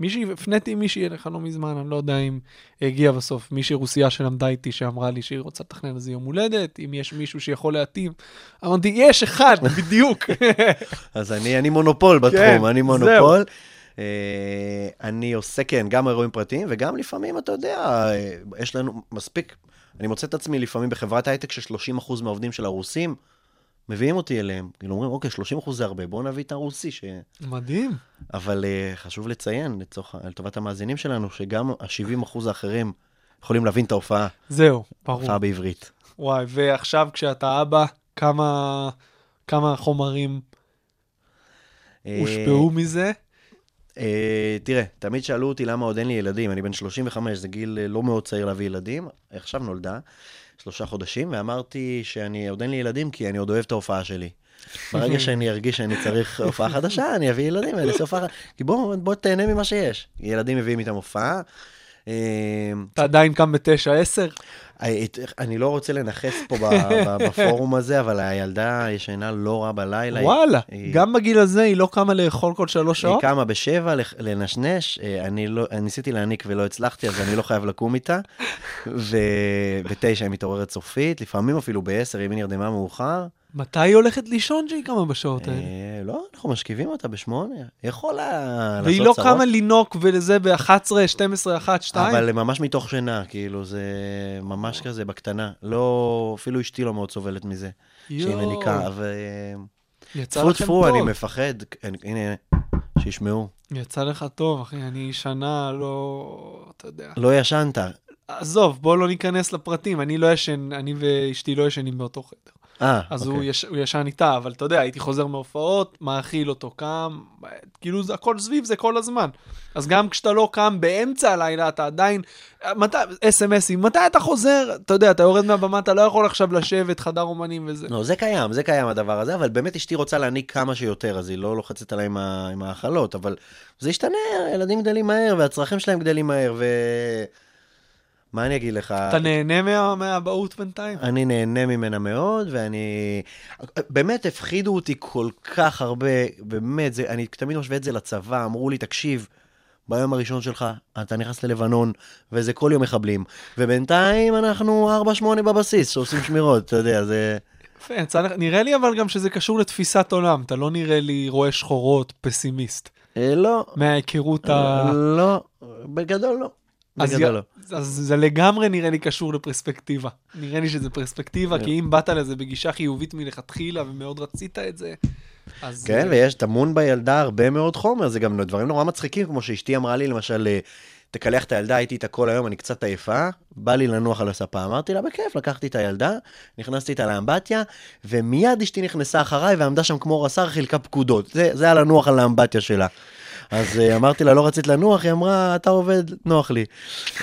מישהי, הפניתי מישהי אליך לא מזמן, אני לא יודע אם הגיע בסוף, מישהי רוסיה שלמדה איתי, שאמרה לי שהיא רוצה לתכנן איזה יום הולדת, אם יש מישהו שיכול להתאים. אמרתי, יש אחד, בדיוק. אז אני, אני מונופול בתחום, כן, אני. מונופול. אה, אני עושה, כן, גם אירועים פרטיים, וגם לפעמים, אתה יודע, אה, יש לנו מספיק, אני מוצא את עצמי לפעמים בחברת הייטק ש-30% מהעובדים של הרוסים, מביאים אותי אליהם. כאילו אומרים, אוקיי, 30% זה הרבה, בואו נביא את הרוסי. ש... מדהים. אבל uh, חשוב לציין, לצורך, לטובת המאזינים שלנו, שגם ה-70% האחרים יכולים להבין את ההופעה, זהו, ברור. הופעה בעברית. וואי, ועכשיו כשאתה אבא, כמה, כמה חומרים אה, הושפעו מזה? אה, תראה, תמיד שאלו אותי למה עוד אין לי ילדים, אני בן 35, זה גיל אה, לא מאוד צעיר להביא ילדים, עכשיו נולדה, שלושה חודשים, ואמרתי שאני עוד אין לי ילדים כי אני עוד אוהב את ההופעה שלי. ברגע שאני ארגיש שאני צריך הופעה חדשה, אני אביא ילדים ואני אעשה הופעה חדשה. כי בוא, בוא תהנה ממה שיש. ילדים מביאים איתם הופעה. אה, אתה עדיין קם בתשע, עשר? אני לא רוצה לנכס פה בפורום הזה, אבל הילדה ישנה לא רע בלילה. היא- וואלה, היא- גם בגיל הזה היא לא קמה לאכול כל שלוש היא שעות? קמה בשבע לנשנש, אה, אני לא, אני ניסיתי להעניק ולא הצלחתי, אז אני לא חייב לקום איתה. ובתשע היא מתעוררת סופית, לפעמים אפילו בעשר, אם היא נרדמה מאוחר. מתי היא הולכת לישון שהיא קמה בשעות האלה? אה, לא, אנחנו משכיבים אותה בשמונה. יכולה לעשות והיא לא צרות, קמה לינוק ולזה ב-11, 12, 1, 2? אבל ממש מתוך שינה, כאילו, זה ממש כזה בקטנה. לא, אפילו אשתי לא מאוד סובלת מזה, שהיא. מניקה. ו... יצא לכם טפו, אני טוב. מפחד. הנה, שישמעו. יצא לך טוב, אחי, אני שנה לא... אתה יודע. לא ישנת. עזוב, בוא לא ניכנס לפרטים, אני לא ישן, אני ואשתי לא ישנים באותו חדר. אה, אז הוא, אוקיי. יש, הוא ישן איתה, אבל אתה יודע, הייתי חוזר מהופעות, מאכיל אותו, קם, כאילו זה הכל סביב זה כל הזמן. אז גם כשאתה לא קם באמצע הלילה, אתה עדיין, מתי, אס.אם.אסים, מתי אתה חוזר? אתה יודע, אתה יורד מהבמה, אתה לא יכול עכשיו לשבת, חדר אומנים וזה. לא, זה קיים, זה קיים הדבר הזה, אבל באמת אשתי רוצה להעניק כמה שיותר, אז היא לא לוחצת עליי עם, ה... עם ההאכלות, אבל זה ישתנה, ילדים גדלים מהר, והצרכים שלהם גדלים מהר, ו... מה אני אגיד לך? אתה נהנה מה, מהאבהות בינתיים? אני נהנה ממנה מאוד, ואני... באמת הפחידו אותי כל כך הרבה, באמת, זה, אני תמיד משווה את זה לצבא, אמרו לי, תקשיב, ביום הראשון שלך, אתה נכנס ללבנון, וזה כל יום מחבלים. ובינתיים אנחנו 4-8 בבסיס, שעושים שמירות, אתה יודע, זה... יפה, נראה לי אבל גם שזה קשור לתפיסת עולם, אתה לא נראה לי רואה שחורות, פסימיסט. אה, לא, מההיכרות ה... לא, בגדול לא. אז, י- לא. אז זה לגמרי נראה לי קשור לפרספקטיבה. נראה לי שזה פרספקטיבה, כי אם באת לזה בגישה חיובית מלכתחילה ומאוד רצית את זה, אז... כן, אה, ויש, טמון בילדה הרבה מאוד חומר, זה גם דברים נורא מצחיקים, כמו שאשתי אמרה לי, למשל, אה, תקלח את הילדה, הייתי איתה כל היום, אני קצת עייפה, בא לי לנוח על הספה. אמרתי לה, בכיף, לקחתי את הילדה, נכנסתי איתה לאמבטיה, ומיד אשתי נכנסה אחריי ועמדה שם כמו רס"ר, חילקה פקודות. זה, זה היה לנוח על האמבטיה שלה. אז אה, אמרתי לה, לא רצית לנוח? היא אמרה, אתה עובד, נוח לי.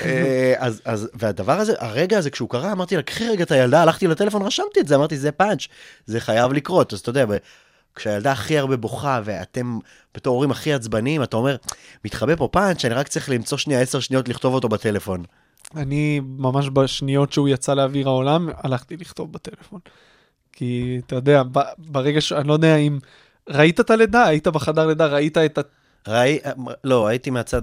אה, אז, אז, והדבר הזה, הרגע הזה, כשהוא קרה, אמרתי לה, קחי רגע את הילדה, הלכתי לטלפון, רשמתי את זה, אמרתי, זה פאנץ', זה חייב לקרות. אז אתה יודע, כשהילדה הכי הרבה בוכה, ואתם בתור הורים הכי עצבניים, אתה אומר, מתחבא פה פאנץ', אני רק צריך למצוא שנייה עשר שניות לכתוב אותו בטלפון. אני ממש בשניות שהוא יצא לאוויר העולם, הלכתי לכתוב בטלפון. כי אתה יודע, ברגע ש... אני לא יודע אם... ראית את הלידה? היית בחדר לידה, ראית את. ראי, לא, הייתי מהצד,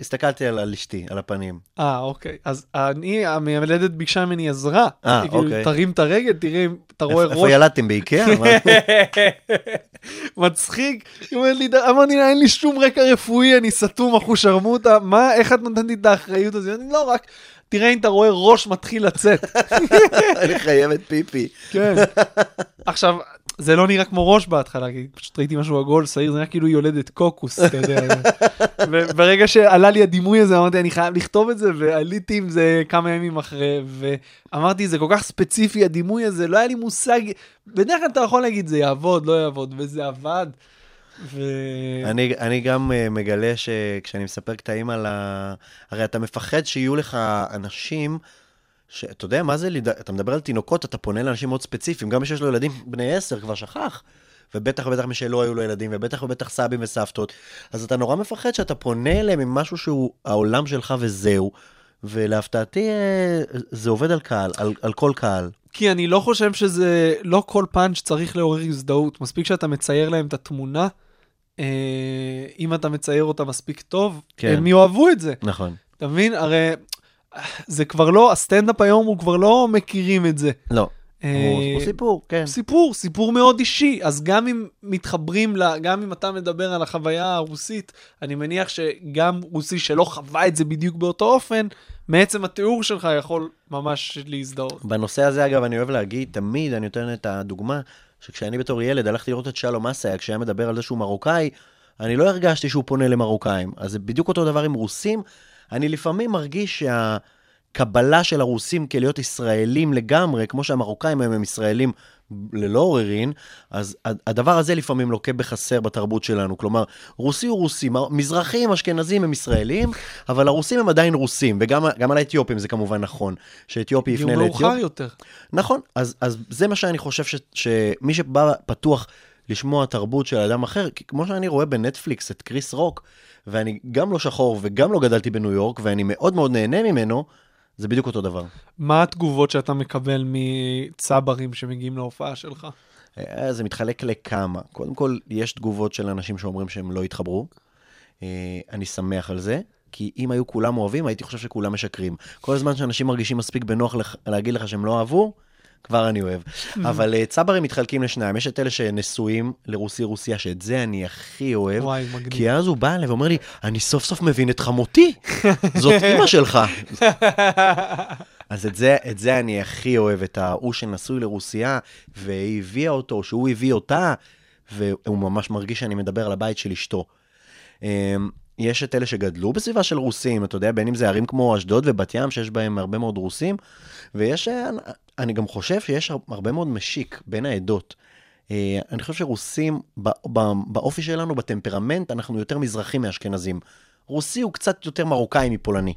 הסתכלתי על, על אשתי, על הפנים. אה, אוקיי. אז אני, המילדת ביקשה ממני עזרה. אה, כאילו, אוקיי. תרים את הרגל, תראה אם אתה רואה ראש. איפה ילדתם באיקאה? מצחיק. אמרתי לה, אין לי שום רקע רפואי, אני סתום אחושרמוטה, מה, איך את נותנת לי את האחריות הזאת? אני לא רק, תראה אם אתה רואה ראש מתחיל לצאת. אני חייבת פיפי. כן. עכשיו, זה לא נראה כמו ראש בהתחלה, כי פשוט ראיתי משהו עגול, שעיר, זה נראה כאילו יולדת קוקוס, אתה יודע. וברגע שעלה לי הדימוי הזה, אמרתי, אני חייב לכתוב את זה, ועליתי עם זה כמה ימים אחרי, ואמרתי, זה כל כך ספציפי, הדימוי הזה, לא היה לי מושג, בדרך כלל אתה יכול להגיד, זה יעבוד, לא יעבוד, וזה עבד. ו... אני, אני גם uh, מגלה שכשאני מספר קטעים על ה... הרי אתה מפחד שיהיו לך אנשים, שאתה יודע מה זה, ליד... אתה מדבר על תינוקות, אתה פונה לאנשים מאוד ספציפיים, גם מי שיש לו ילדים בני עשר כבר שכח. ובטח ובטח מי שלא היו לו ילדים, ובטח ובטח סבים וסבתות. אז אתה נורא מפחד שאתה פונה אליהם עם משהו שהוא העולם שלך וזהו. ולהפתעתי, אה, זה עובד על קהל, על, על כל קהל. כי אני לא חושב שזה, לא כל פאנץ' צריך לעורר הזדהות. מספיק שאתה מצייר להם את התמונה, אה, אם אתה מצייר אותה מספיק טוב, כן. הם יאהבו את זה. נכון. אתה מבין? הרי זה כבר לא, הסטנדאפ היום הוא כבר לא מכירים את זה. לא. אה, הוא הוא סיפור, כן. סיפור, סיפור מאוד אישי. אז גם אם מתחברים, לה, גם אם אתה מדבר על החוויה הרוסית, אני מניח שגם רוסי שלא חווה את זה בדיוק באותו אופן, מעצם התיאור שלך יכול ממש להזדהות. בנושא הזה, אגב, אני אוהב להגיד, תמיד אני נותן את הדוגמה, שכשאני בתור ילד הלכתי לראות את שלום אסיה, כשהיה מדבר על זה שהוא מרוקאי, אני לא הרגשתי שהוא פונה למרוקאים. אז זה בדיוק אותו דבר עם רוסים. אני לפעמים מרגיש הקבלה של הרוסים כלהיות ישראלים לגמרי, כמו שהמרוקאים היום הם ישראלים ללא עוררין, אז הדבר הזה לפעמים לוקה בחסר בתרבות שלנו. כלומר, רוסי הוא רוסי, מזרחים, אשכנזים הם ישראלים, אבל הרוסים הם עדיין רוסים, וגם גם על האתיופים זה כמובן נכון, שאתיופי יפנה לאתיופיה. מאוחר יותר. נכון, אז, אז זה מה שאני חושב ש, שמי שבא פתוח לשמוע תרבות של אדם אחר, כי כמו שאני רואה בנטפליקס את קריס רוק, ואני גם לא שחור וגם לא גדלתי בניו יורק, ואני מאוד מאוד נהנה ממנו, זה בדיוק אותו דבר. מה התגובות שאתה מקבל מצברים שמגיעים להופעה שלך? אה, זה מתחלק לכמה. קודם כל, יש תגובות של אנשים שאומרים שהם לא התחברו. אה, אני שמח על זה, כי אם היו כולם אוהבים, הייתי חושב שכולם משקרים. כל הזמן שאנשים מרגישים מספיק בנוח להגיד לך שהם לא אהבו, כבר אני אוהב. אבל אה, צברים מתחלקים לשניים. יש את אלה שנשואים לרוסי-רוסיה, שאת זה אני הכי אוהב. וואי, מגניב. כי אז הוא בא אליי ואומר לי, אני סוף סוף מבין את חמותי, זאת אימא שלך. אז את זה, את זה אני הכי אוהב, את ההוא שנשוי לרוסייה, והיא הביאה אותו, שהוא הביא אותה, והוא ממש מרגיש שאני מדבר על הבית של אשתו. אמ, יש את אלה שגדלו בסביבה של רוסים, אתה יודע, בין אם זה ערים כמו אשדוד ובת ים, שיש בהם הרבה מאוד רוסים, ויש, אה, אני גם חושב שיש הרבה מאוד משיק בין העדות. אה, אני חושב שרוסים, באופי שלנו, בטמפרמנט, אנחנו יותר מזרחים מאשכנזים. רוסי הוא קצת יותר מרוקאי מפולני.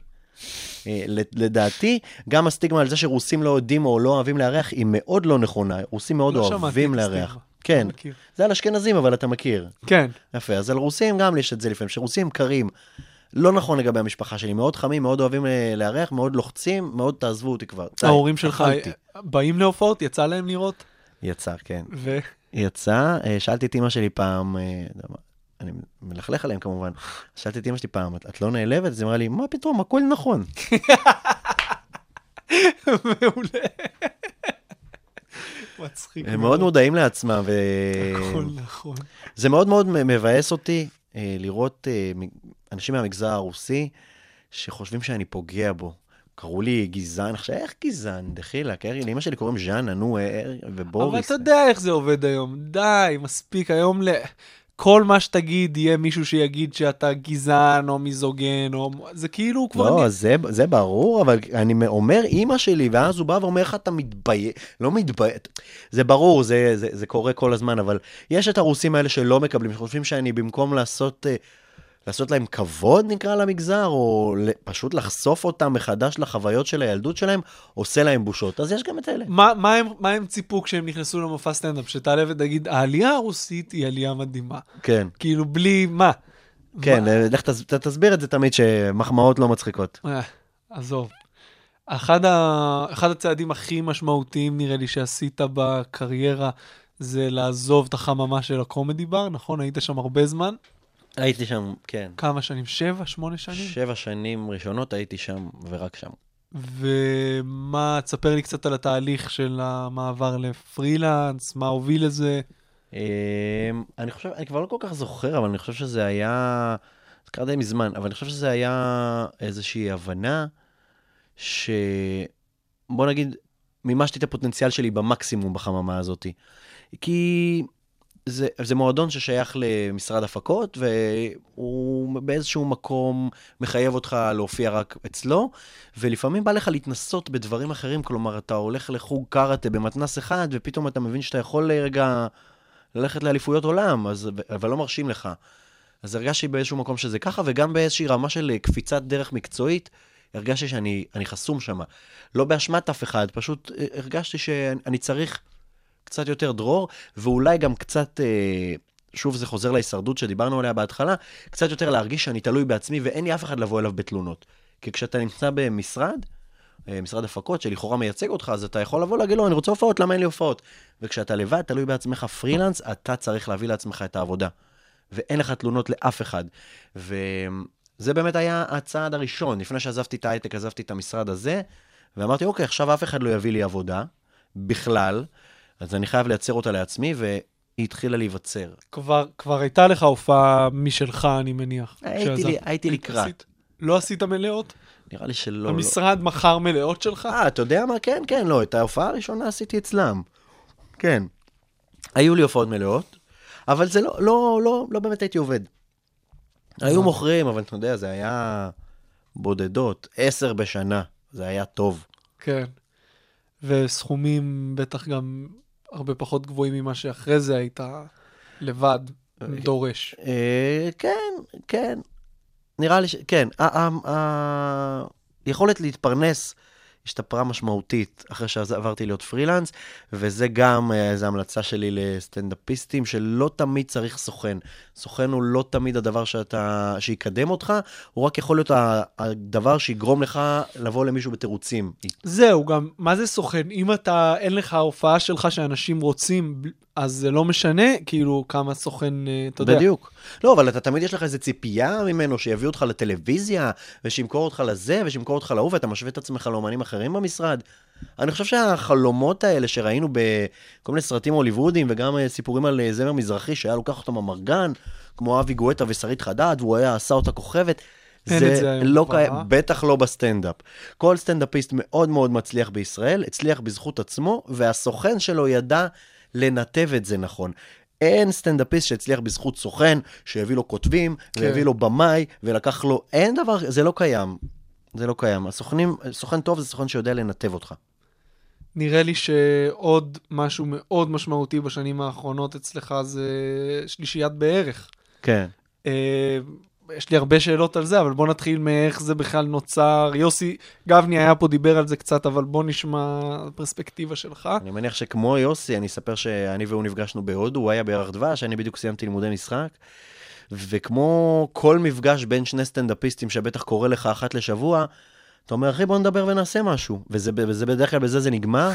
אה, לדעתי, גם הסטיגמה על זה שרוסים לא יודעים או לא אוהבים לארח היא מאוד לא נכונה. רוסים מאוד לא אוהבים לארח. כן, מכיר. זה על אשכנזים, אבל אתה מכיר. כן. יפה, אז על רוסים גם יש את זה לפעמים, שרוסים קרים. לא נכון לגבי המשפחה שלי, מאוד חמים, מאוד אוהבים אה, לארח, מאוד לוחצים, מאוד תעזבו אותי כבר. ההורים שלך. באים להופעות? יצא להם לראות? יצא, כן. ו... יצא, אה, שאלתי את אמא שלי פעם, אה, אני מלכלך עליהם כמובן, שאלתי את אמא שלי פעם, "את- לא נעלבת? אז היא אמרה לי, מה פתאום, הכל נכון. מעולה. מצחיק. הם מאוד מודעים לעצמם, הכל נכון. וזה מאוד מאוד מבאס אותי לראות אנשים מהמגזר הרוסי שחושבים שאני פוגע בו. קראו לי גזען, עכשיו איך גזען? דחילק, לאמא שלי קוראים ז'אנה, נו, אה, אה, ובוריס. אבל אתה יודע איך זה עובד היום. די, מספיק היום ל... כל מה שתגיד, יהיה מישהו שיגיד שאתה גזען או מיזוגן, או... זה כאילו כבר... לא, נ- זה, זה ברור, אבל אני אומר אימא שלי, ואז הוא בא ואומר איך אתה מתבייש, לא מתבייש, זה ברור, זה, זה, זה קורה כל הזמן, אבל יש את הרוסים האלה שלא מקבלים, שחושבים שאני במקום לעשות, אה, לעשות להם כבוד, נקרא למגזר, או פשוט לחשוף אותם מחדש לחוויות של הילדות שלהם, עושה להם בושות. אז יש גם את אלה. מה, מה, הם, מה הם ציפו כשהם נכנסו למופע סטנדאפ? שתעלה ותגיד, העלייה הרוסית היא עלייה מדהימה. כן, כאילו, בלי מה? כן, מה? לך תס- תסביר את זה תמיד, שמחמאות לא מצחיקות. אה, עזוב. אחד, ה... אחד הצעדים הכי משמעותיים, נראה לי, שעשית בקריירה, זה לעזוב את החממה של הקומדי בר, נכון? היית שם הרבה זמן. הייתי שם, כן. כמה שנים? שבע? שמונה שנים? שבע שנים ראשונות הייתי שם, ורק שם. ומה, תספר לי קצת על התהליך של המעבר לפרילנס, מה הוביל לזה. אמ, אני חושב, אני כבר לא כל כך זוכר, אבל אני חושב שזה היה, זה קרה די מזמן, אבל אני חושב שזה היה איזושהי הבנה ש... בוא נגיד, מימשתי את הפוטנציאל שלי במקסימום בחממה הזאת. כי זה, זה מועדון ששייך למשרד הפקות, והוא באיזשהו מקום מחייב אותך להופיע רק אצלו, ולפעמים בא לך להתנסות בדברים אחרים, כלומר, אתה הולך לחוג קארטה במתנס אחד, ופתאום אתה מבין שאתה יכול רגע ללכת לאליפויות עולם, אז, אבל לא מרשים לך. אז הרגשתי באיזשהו מקום שזה ככה, וגם באיזושהי רמה של קפיצת דרך מקצועית, הרגשתי שאני אני חסום שם. לא באשמת אף אחד, פשוט אה, הרגשתי שאני צריך קצת יותר דרור, ואולי גם קצת, אה, שוב זה חוזר להישרדות שדיברנו עליה בהתחלה, קצת יותר להרגיש שאני תלוי בעצמי ואין לי אף אחד לבוא אליו בתלונות. כי כשאתה נמצא במשרד, אה, משרד הפקות שלכאורה מייצג אותך, אז אתה יכול לבוא להגיד לו, אני רוצה הופעות, למה אין לי הופעות? וכשאתה לבד, תלוי בעצמך פרילנס, אתה צריך להביא לעצמך את העבודה. ואין לך תלונות לאף אחד. וזה באמת היה הצעד הראשון. לפני שעזבתי את ההייטק, עזבתי את המשרד הזה, ואמרתי, אוקיי, עכשיו אף אחד לא יביא לי עבודה, בכלל, אז אני חייב לייצר אותה לעצמי, והיא התחילה להיווצר. כבר, כבר הייתה לך הופעה משלך, אני מניח. הייתי לי-. הייתי לקראת. עשית- לא עשית מלאות? נראה לי שלא... לא. המשרד מכר מלאות שלך? אה, אתה יודע מה? כן, כן, לא, את ההופעה הראשונה עשיתי אצלם. כן. היו לי הופעות מלאות, אבל זה לא, לא, לא, לא באמת הייתי עובד. היו מוכרים, אבל אתה יודע, זה היה בודדות, עשר בשנה. זה היה טוב. כן. וסכומים בטח גם הרבה פחות גבוהים ממה שאחרי זה היית לבד דורש. אה, כן, כן. נראה לי ש... כן. היכולת להתפרנס השתפרה משמעותית אחרי שעברתי להיות פרילנס, וזה גם אה, איזו המלצה שלי לסטנדאפיסטים, שלא תמיד צריך סוכן. סוכן הוא לא תמיד הדבר שאתה, שיקדם אותך, הוא רק יכול להיות הדבר שיגרום לך לבוא למישהו בתירוצים. זהו, גם, מה זה סוכן? אם אתה, אין לך הופעה שלך שאנשים רוצים, אז זה לא משנה, כאילו, כמה סוכן, אה, אתה יודע. בדיוק. לא, אבל אתה תמיד יש לך איזו ציפייה ממנו שיביא אותך לטלוויזיה, ושימכור אותך לזה, ושימכור אותך להוא, ואתה משווה את עצמך לאומנים אחרים במשרד. אני חושב שהחלומות האלה שראינו בכל מיני סרטים הוליוודיים, וגם אה, סיפורים על אה, זמר מזרחי, שהיה לוקח אותם אמרגן, כמו אבי גואטה ושרית חדד, והוא היה עשה אותה כוכבת. זה היום לא קיים, אה? בטח לא בסטנדאפ. כל סטנדאפיסט מאוד מאוד מצליח בישראל, הצליח בזכות עצמו, והסוכן שלו ידע לנתב את זה נכון. אין סטנדאפיסט שהצליח בזכות סוכן, שהביא לו כותבים, כן. והביא לו במאי, ולקח לו... אין דבר, זה לא קיים. זה לא קיים. הסוכנים, סוכן טוב זה סוכן שיודע לנתב אותך. נראה לי שעוד משהו מאוד משמעותי בשנים האחרונות אצלך זה שלישיית בערך. כן. אה, יש לי הרבה שאלות על זה, אבל בוא נתחיל מאיך זה בכלל נוצר. יוסי גבני היה פה, דיבר על זה קצת, אבל בוא נשמע פרספקטיבה שלך. אני מניח שכמו יוסי, אני אספר שאני והוא נפגשנו בהודו, הוא היה בירח דבש, אני בדיוק סיימתי לימודי משחק. וכמו כל מפגש בין שני סטנדאפיסטים שבטח קורה לך אחת לשבוע, אתה אומר, אחי, בוא נדבר ונעשה משהו. וזה, וזה בדרך כלל, בזה זה נגמר.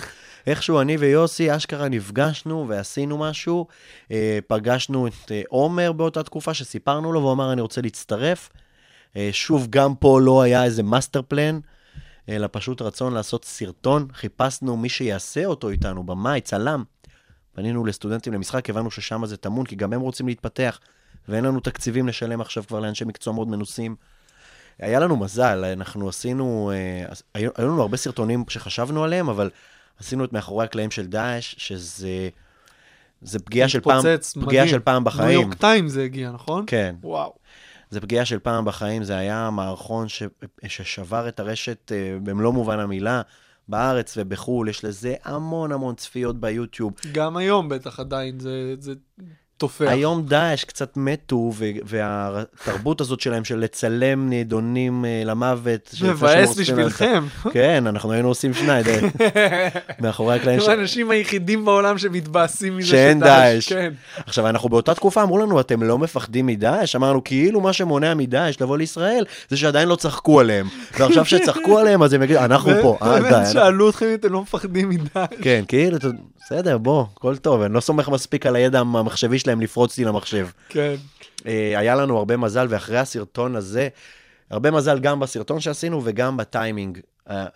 איכשהו אני ויוסי אשכרה נפגשנו ועשינו משהו. אה, פגשנו את אה, עומר באותה תקופה שסיפרנו לו, והוא אמר, אני רוצה להצטרף. אה, שוב, גם פה לא היה איזה master plan, אלא פשוט רצון לעשות סרטון. חיפשנו מי שיעשה אותו איתנו, במאי, צלם. פנינו לסטודנטים למשחק, הבנו ששם זה טמון, כי גם הם רוצים להתפתח, ואין לנו תקציבים לשלם עכשיו כבר לאנשי מקצוע מאוד מנוסים. היה לנו מזל, אנחנו עשינו, אה, היו, היו לנו הרבה סרטונים שחשבנו עליהם, אבל עשינו את מאחורי הקלעים של דאעש, שזה זה פגיעה של פעם, התפוצץ, פגיעה מדהים. של פעם ניו בחיים. יורק טיים זה הגיע, נכון? כן, וואו. זה פגיעה של פעם בחיים, זה היה מערכון ש... ששבר את הרשת אה, במלוא מובן המילה. בארץ ובחו"ל, יש לזה המון המון צפיות ביוטיוב. גם היום בטח עדיין זה, זה תופח. היום דאעש קצת מתו, והתרבות הזאת שלהם של לצלם נידונים אה, למוות. מבאס בשבילכם. כן, אנחנו היינו עושים שניידר. מאחורי הקלעים. הם האנשים היחידים בעולם שמתבאסים מזה שאין דאעש. כן. עכשיו, אנחנו באותה תקופה אמרו לנו, אתם לא מפחדים מדאעש? אמרנו, כאילו מה שמונע מדאעש לבוא לישראל, זה שעדיין לא צחקו עליהם. ועכשיו שצחקו עליהם, אז הם יגידו, אנחנו פה, אה, די. שאלו אתכם אם אתם לא מפחדים מדאעש. כן, כאילו, בסדר, בוא, הכל טוב, אני לא סומך מספיק על הידע המחשבי שלהם לפרוץ לי למחשב. כן. אה, היה לנו הרבה מזל, ואחרי הסרטון הזה, הרבה מזל גם בסרטון שעשינו וגם בטיימינג. אה,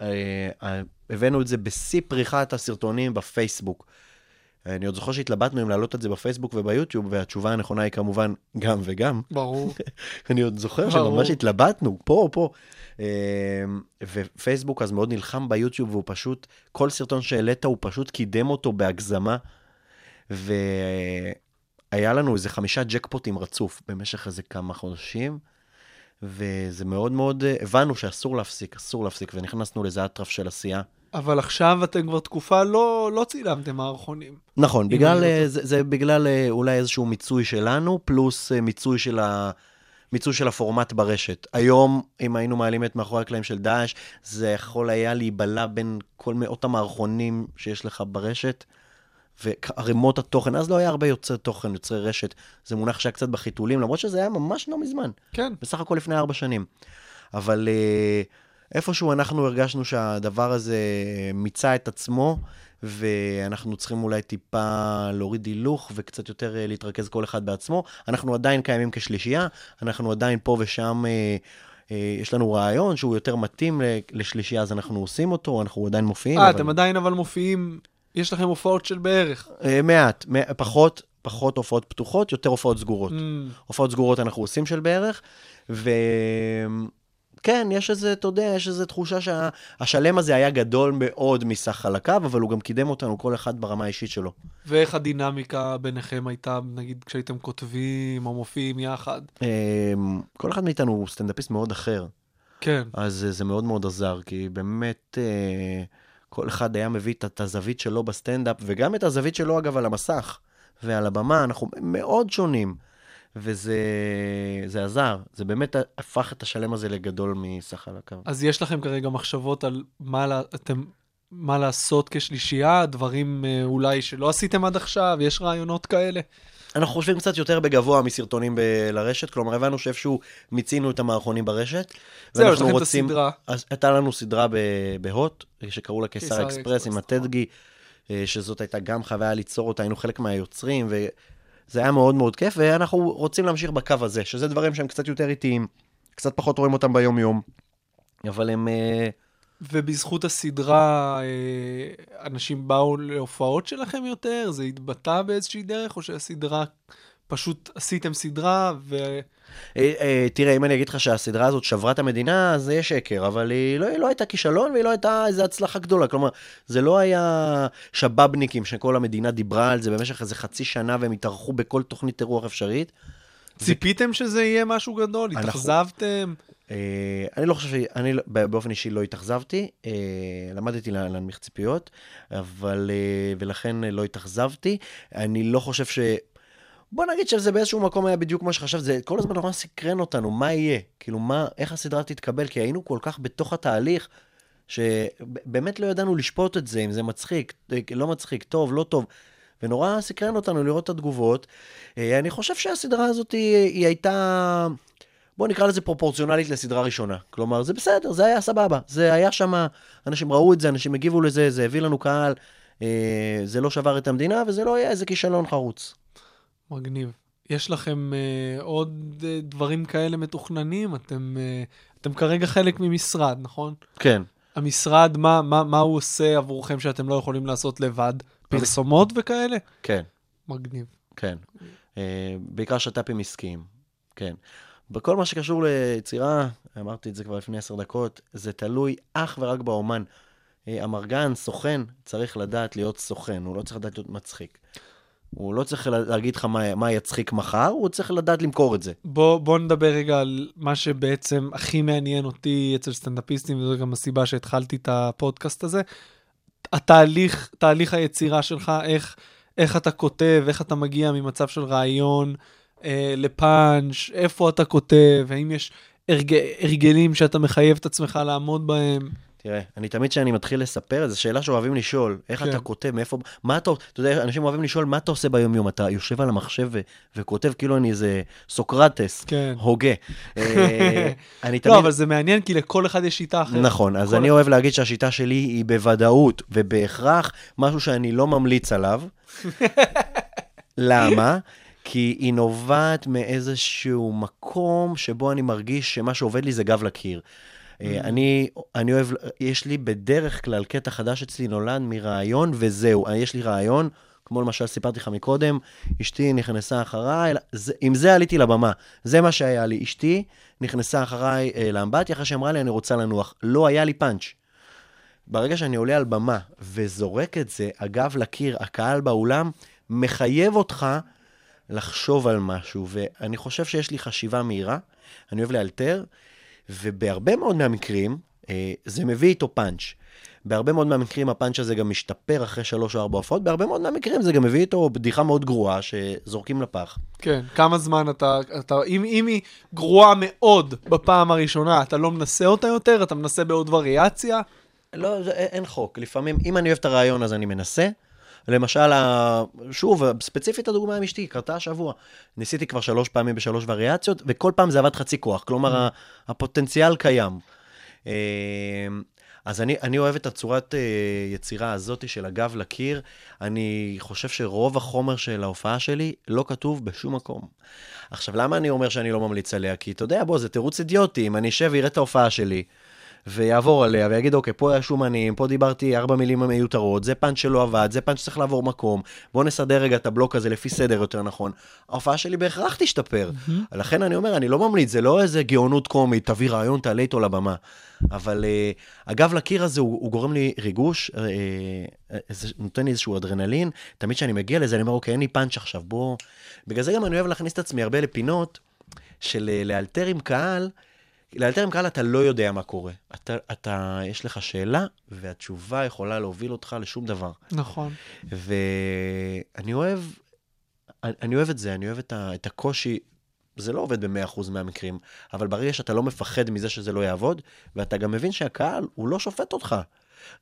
אה, הבאנו את זה בשיא פריחת הסרטונים בפייסבוק. אני עוד זוכר שהתלבטנו אם להעלות את זה בפייסבוק וביוטיוב, והתשובה הנכונה היא כמובן גם וגם. ברור. אני עוד זוכר ברור. שממש התלבטנו, פה, פה. אה, ופייסבוק אז מאוד נלחם ביוטיוב, והוא פשוט, כל סרטון שהעלית, הוא פשוט קידם אותו בהגזמה. והיה לנו איזה חמישה ג'קפוטים רצוף במשך איזה כמה חודשים, וזה מאוד מאוד, הבנו שאסור להפסיק, אסור להפסיק, ונכנסנו לאיזה אטרף של עשייה. אבל עכשיו אתם כבר תקופה לא לא צילמתם מערכונים. נכון, בגלל, לא אה. זה, זה בגלל אה, אולי איזשהו מיצוי שלנו, פלוס אה, מיצוי של, ה, מיצוי של הפורמט ברשת. היום, אם היינו מעלים את מאחורי הקלעים של דאעש, זה יכול היה להיבלע בין כל מאות המערכונים שיש לך ברשת, וערימות התוכן. אז לא היה הרבה יוצרי תוכן, יוצרי רשת. זה מונח שהיה קצת בחיתולים, למרות שזה היה ממש לא מזמן. כן. בסך הכל לפני ארבע שנים. אבל אה, איפשהו אנחנו הרגשנו שהדבר הזה מיצה את עצמו, ואנחנו צריכים אולי טיפה להוריד הילוך וקצת יותר אה, להתרכז כל אחד בעצמו. אנחנו עדיין קיימים כשלישייה, אנחנו עדיין פה ושם... אה, אה, יש לנו רעיון שהוא יותר מתאים לשלישייה, אז אנחנו עושים אותו, אנחנו עדיין מופיעים. אה, אבל- אתם עדיין אבל מופיעים, יש לכם הופעות של בערך. מעט, מע- פחות, פחות הופעות פתוחות, יותר הופעות סגורות. Mm, הופעות סגורות אנחנו עושים של בערך, וכן, יש איזה, אתה יודע, יש איזו תחושה שהשלם הזה היה גדול מאוד מסך חלקיו, אבל הוא גם קידם אותנו, כל אחד ברמה האישית שלו. ואיך הדינמיקה ביניכם הייתה, נגיד, כשהייתם כותבים או מופיעים יחד? אמ, כל אחד מאיתנו הוא סטנדאפיסט מאוד אחר. כן. אז זה מאוד מאוד עזר, כי באמת אה, כל אחד היה מביא את- את הזווית שלו בסטנדאפ, וגם את הזווית שלו, אגב, על המסך ועל הבמה, אנחנו מאוד שונים. וזה זה עזר, זה באמת הפך את השלם הזה לגדול מסך על הקו. אז יש לכם כרגע מחשבות על מה, לה- אתם, מה לעשות כשלישייה, דברים אה, אולי שלא עשיתם עד עכשיו, יש רעיונות כאלה? אנחנו חושבים קצת יותר בגבוה מסרטונים ב- לרשת, כלומר, הבנו שאיפשהו מיצינו את המערכונים ברשת. זהו, יש לכם את הסדרה. אז הייתה לנו סדרה ב- בהוט, שקראו לה קיסר אקספרס עם. הטדגי, אה, שזאת הייתה גם חוויה ליצור אותה, היינו חלק מהיוצרים, וזה היה מאוד מאוד כיף, ואנחנו רוצים להמשיך בקו הזה, שזה דברים שהם קצת יותר איטיים, קצת פחות רואים אותם ביום-יום, אבל הם... אה, ובזכות הסדרה, אה, אנשים באו להופעות שלכם יותר? זה התבטא באיזושהי דרך, או שהסדרה, פשוט עשיתם סדרה, ו... אה, אה, תראה, אם אני אגיד לך שהסדרה הזאת שברה את המדינה, אז זה יהיה שקר, אבל היא לא, היא לא הייתה כישלון והיא לא הייתה איזו הצלחה גדולה. כלומר, זה לא היה שבאבניקים שכל המדינה דיברה על זה במשך איזה חצי שנה והם התארחו בכל תוכנית אירוח אפשרית. ציפיתם שזה יהיה משהו גדול? אנחנו- התאכזבתם? אה, אני לא חושב, ש- אני לא- באופן אישי לא התאכזבתי, למדתי לה- להנמיך ציפיות, אבל, ולכן לא התאכזבתי. אני לא חושב ש... בוא נגיד שזה באיזשהו מקום היה בדיוק כמו שחשבת, זה כל הזמן נורא סקרן אותנו, מה יהיה? כאילו, מה, איך הסדרה תתקבל? כי היינו כל כך בתוך התהליך, שבאמת לא ידענו לשפוט את זה, אם זה מצחיק, לא מצחיק, טוב, לא טוב. ונורא סקרן אותנו לראות את התגובות. אה, אני חושב שהסדרה הזאת היא, היא הייתה, בוא נקרא לזה פרופורציונלית לסדרה ראשונה. כלומר, זה בסדר, זה היה סבבה. זה היה שם, אנשים ראו את זה, אנשים הגיבו לזה, זה הביא לנו קהל, אה, זה לא שבר את המדינה, וזה לא היה איזה כישלון חרוץ. מגניב. יש לכם אה, עוד אה, דברים כאלה מתוכננים? אתם, אה, אתם כרגע חלק ממשרד, נכון? כן. המשרד, מה, מה, מה הוא עושה עבורכם שאתם לא יכולים לעשות לבד? פרסומות וכאלה? כן, מגניב. כן. אה, בעיקר שת"פים עסקיים, כן. בכל מה שקשור ליצירה, אמרתי את זה כבר לפני עשר דקות, זה תלוי אך ורק באומן. אמרגן, סוכן, צריך לדעת להיות סוכן, הוא לא צריך לדעת להיות מצחיק. הוא לא צריך לה- להגיד לך מה, מה יצחיק מחר, הוא צריך לדעת למכור את זה. בוא, בוא נדבר רגע על מה שבעצם הכי מעניין אותי אצל סטנדאפיסטים, וזו גם הסיבה שהתחלתי את הפודקאסט הזה. התהליך, תהליך היצירה שלך, איך, איך אתה כותב, איך אתה מגיע ממצב של רעיון אה, לפאנץ', איפה אתה כותב, האם יש הרג, הרגלים שאתה מחייב את עצמך לעמוד בהם. תראה, אני תמיד כשאני מתחיל לספר, זו שאלה שאוהבים לשאול, איך כן. אתה כותב, מאיפה, מה אתה, אתה יודע, אנשים אוהבים לשאול, מה אתה עושה ביום-יום? אתה יושב על המחשב ו- וכותב כאילו אני איזה סוקרטס, כן. הוגה. אה, אני תמיד... לא, אבל זה מעניין, כי לכל אחד יש שיטה אחרת. נכון, אז אני אוהב להגיד שהשיטה שלי היא בוודאות ובהכרח משהו שאני לא ממליץ עליו. למה? כי היא נובעת מאיזשהו מקום שבו אני מרגיש שמה שעובד לי זה גב לקיר. אה, אני, אני אוהב, יש לי בדרך כלל קטע חדש אצלי נולד מרעיון וזהו. אה, יש לי רעיון, כמו למשל סיפרתי לך מקודם, אשתי נכנסה אחריי, זה, עם זה עליתי לבמה. זה מה שהיה לי. אשתי נכנסה אחריי אה, לאמבטיה אחרי שאמרה לי, אני רוצה לנוח. לא היה לי פאנץ'. ברגע שאני עולה על במה וזורק את זה, הגב לקיר, הקהל באולם, מחייב אותך לחשוב על משהו. ואני חושב שיש לי חשיבה מהירה, אני אוהב לאלתר, ובהרבה מאוד מהמקרים, אה, זה מביא איתו פאנץ'. בהרבה מאוד מהמקרים הפאנץ' הזה גם משתפר אחרי שלוש או ארבע הופעות, בהרבה מאוד מהמקרים זה גם מביא איתו בדיחה מאוד גרועה שזורקים לפח. כן, כמה זמן אתה, אתה אם, אם היא גרועה מאוד בפעם הראשונה, אתה לא מנסה אותה יותר, אתה מנסה בעוד וריאציה. לא, זה, אין חוק. לפעמים, אם אני אוהב את הרעיון, אז אני מנסה. למשל, שוב, ספציפית הדוגמה עם אשתי, קרתה השבוע. ניסיתי כבר שלוש פעמים בשלוש וריאציות, וכל פעם זה עבד חצי כוח. כלומר, ה- הפוטנציאל קיים. אה, אז אני, אני אוהב את הצורת אה, יצירה הזאת של הגב לקיר. אני חושב שרוב החומר של ההופעה שלי לא כתוב בשום מקום. עכשיו, למה אני אומר שאני לא ממליץ עליה? כי אתה יודע, בוא, זה תירוץ אידיוטי. אם אני אשב ואראה את ההופעה שלי, ויעבור עליה ויגיד, אוקיי, פה היה שומנים, פה דיברתי ארבע מילים מיותרות, זה פאנץ' שלא עבד, זה פאנץ' שצריך לעבור מקום, בוא נסדר רגע את הבלוק הזה לפי סדר יותר נכון. ההופעה שלי בהכרח תשתפר. לכן אני אומר, אני לא ממליץ, זה לא איזה גאונות קומית, תביא רעיון, תעלה איתו לבמה. אבל uh, הגב לקיר הזה, הוא, הוא גורם לי ריגוש, uh, זה נותן לי איזשהו אדרנלין. תמיד כשאני מגיע לזה, אני אומר, אוקיי, אין לי פאנץ' עכשיו, בוא... בגלל זה גם אני אוהב להכניס את עצמי הרבה לפינות של אה, לאלתר עם קהל, לאלתר עם קהל אתה לא יודע מה קורה. אתה, אתה, יש לך שאלה, והתשובה יכולה להוביל אותך לשום דבר. נכון. ואני אוהב, אני, אני אוהב את זה, אני אוהב את, ה, את הקושי. זה לא עובד ב-100% מהמקרים, אבל ברגע שאתה לא מפחד מזה שזה לא יעבוד, ואתה גם מבין שהקהל, הוא לא שופט אותך.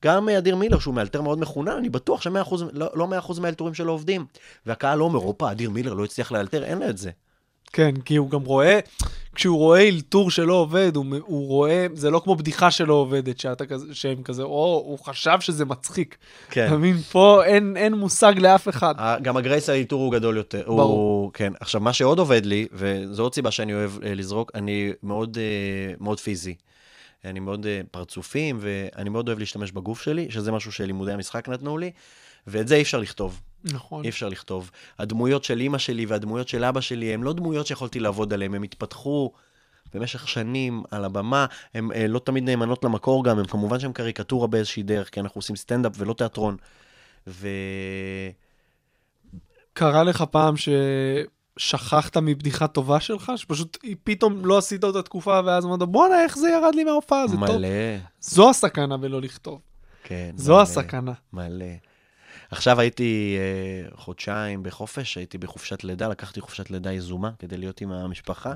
גם אדיר מילר, שהוא מאלתר מאוד מחונן, אני בטוח ש-100%, לא, לא 100% מהאלתורים שלו עובדים. והקהל לא אומר, הופה, אדיר מילר לא הצליח לאלתר, אין לו את זה. כן, כי הוא גם רואה, כשהוא רואה אלתור שלא עובד, הוא, הוא רואה, זה לא כמו בדיחה שלא עובדת, שאתה כזה, שהם כזה, או, הוא חשב שזה מצחיק. כן. אתה מבין? פה אין, אין מושג לאף אחד. גם הגרייס האיתור הוא גדול יותר. ברור. הוא, כן. עכשיו, מה שעוד עובד לי, וזו עוד סיבה שאני אוהב אה, לזרוק, אני מאוד, אה, מאוד פיזי. אני מאוד אה, פרצופים, ואני מאוד אוהב להשתמש בגוף שלי, שזה משהו שלימודי המשחק נתנו לי, ואת זה אי אפשר לכתוב. נכון. אי אפשר לכתוב. הדמויות של אימא שלי והדמויות של אבא שלי, הן לא דמויות שיכולתי לעבוד עליהן, הן התפתחו במשך שנים על הבמה, הן אה, לא תמיד נאמנות למקור גם, הן כמובן שהן קריקטורה באיזושהי דרך, כי אנחנו עושים סטנדאפ ולא תיאטרון. ו... קרה לך פעם ששכחת מבדיחה טובה שלך, שפשוט פתאום לא עשית אותה תקופה, ואז אמרת, בואנה, איך זה ירד לי מההופעה, זה טוב. מלא, זו הסכנה בלא לכתוב. כן. זו מלא, הסכנה. מלא. עכשיו הייתי אה, חודשיים בחופש, הייתי בחופשת לידה, לקחתי חופשת לידה יזומה כדי להיות עם המשפחה,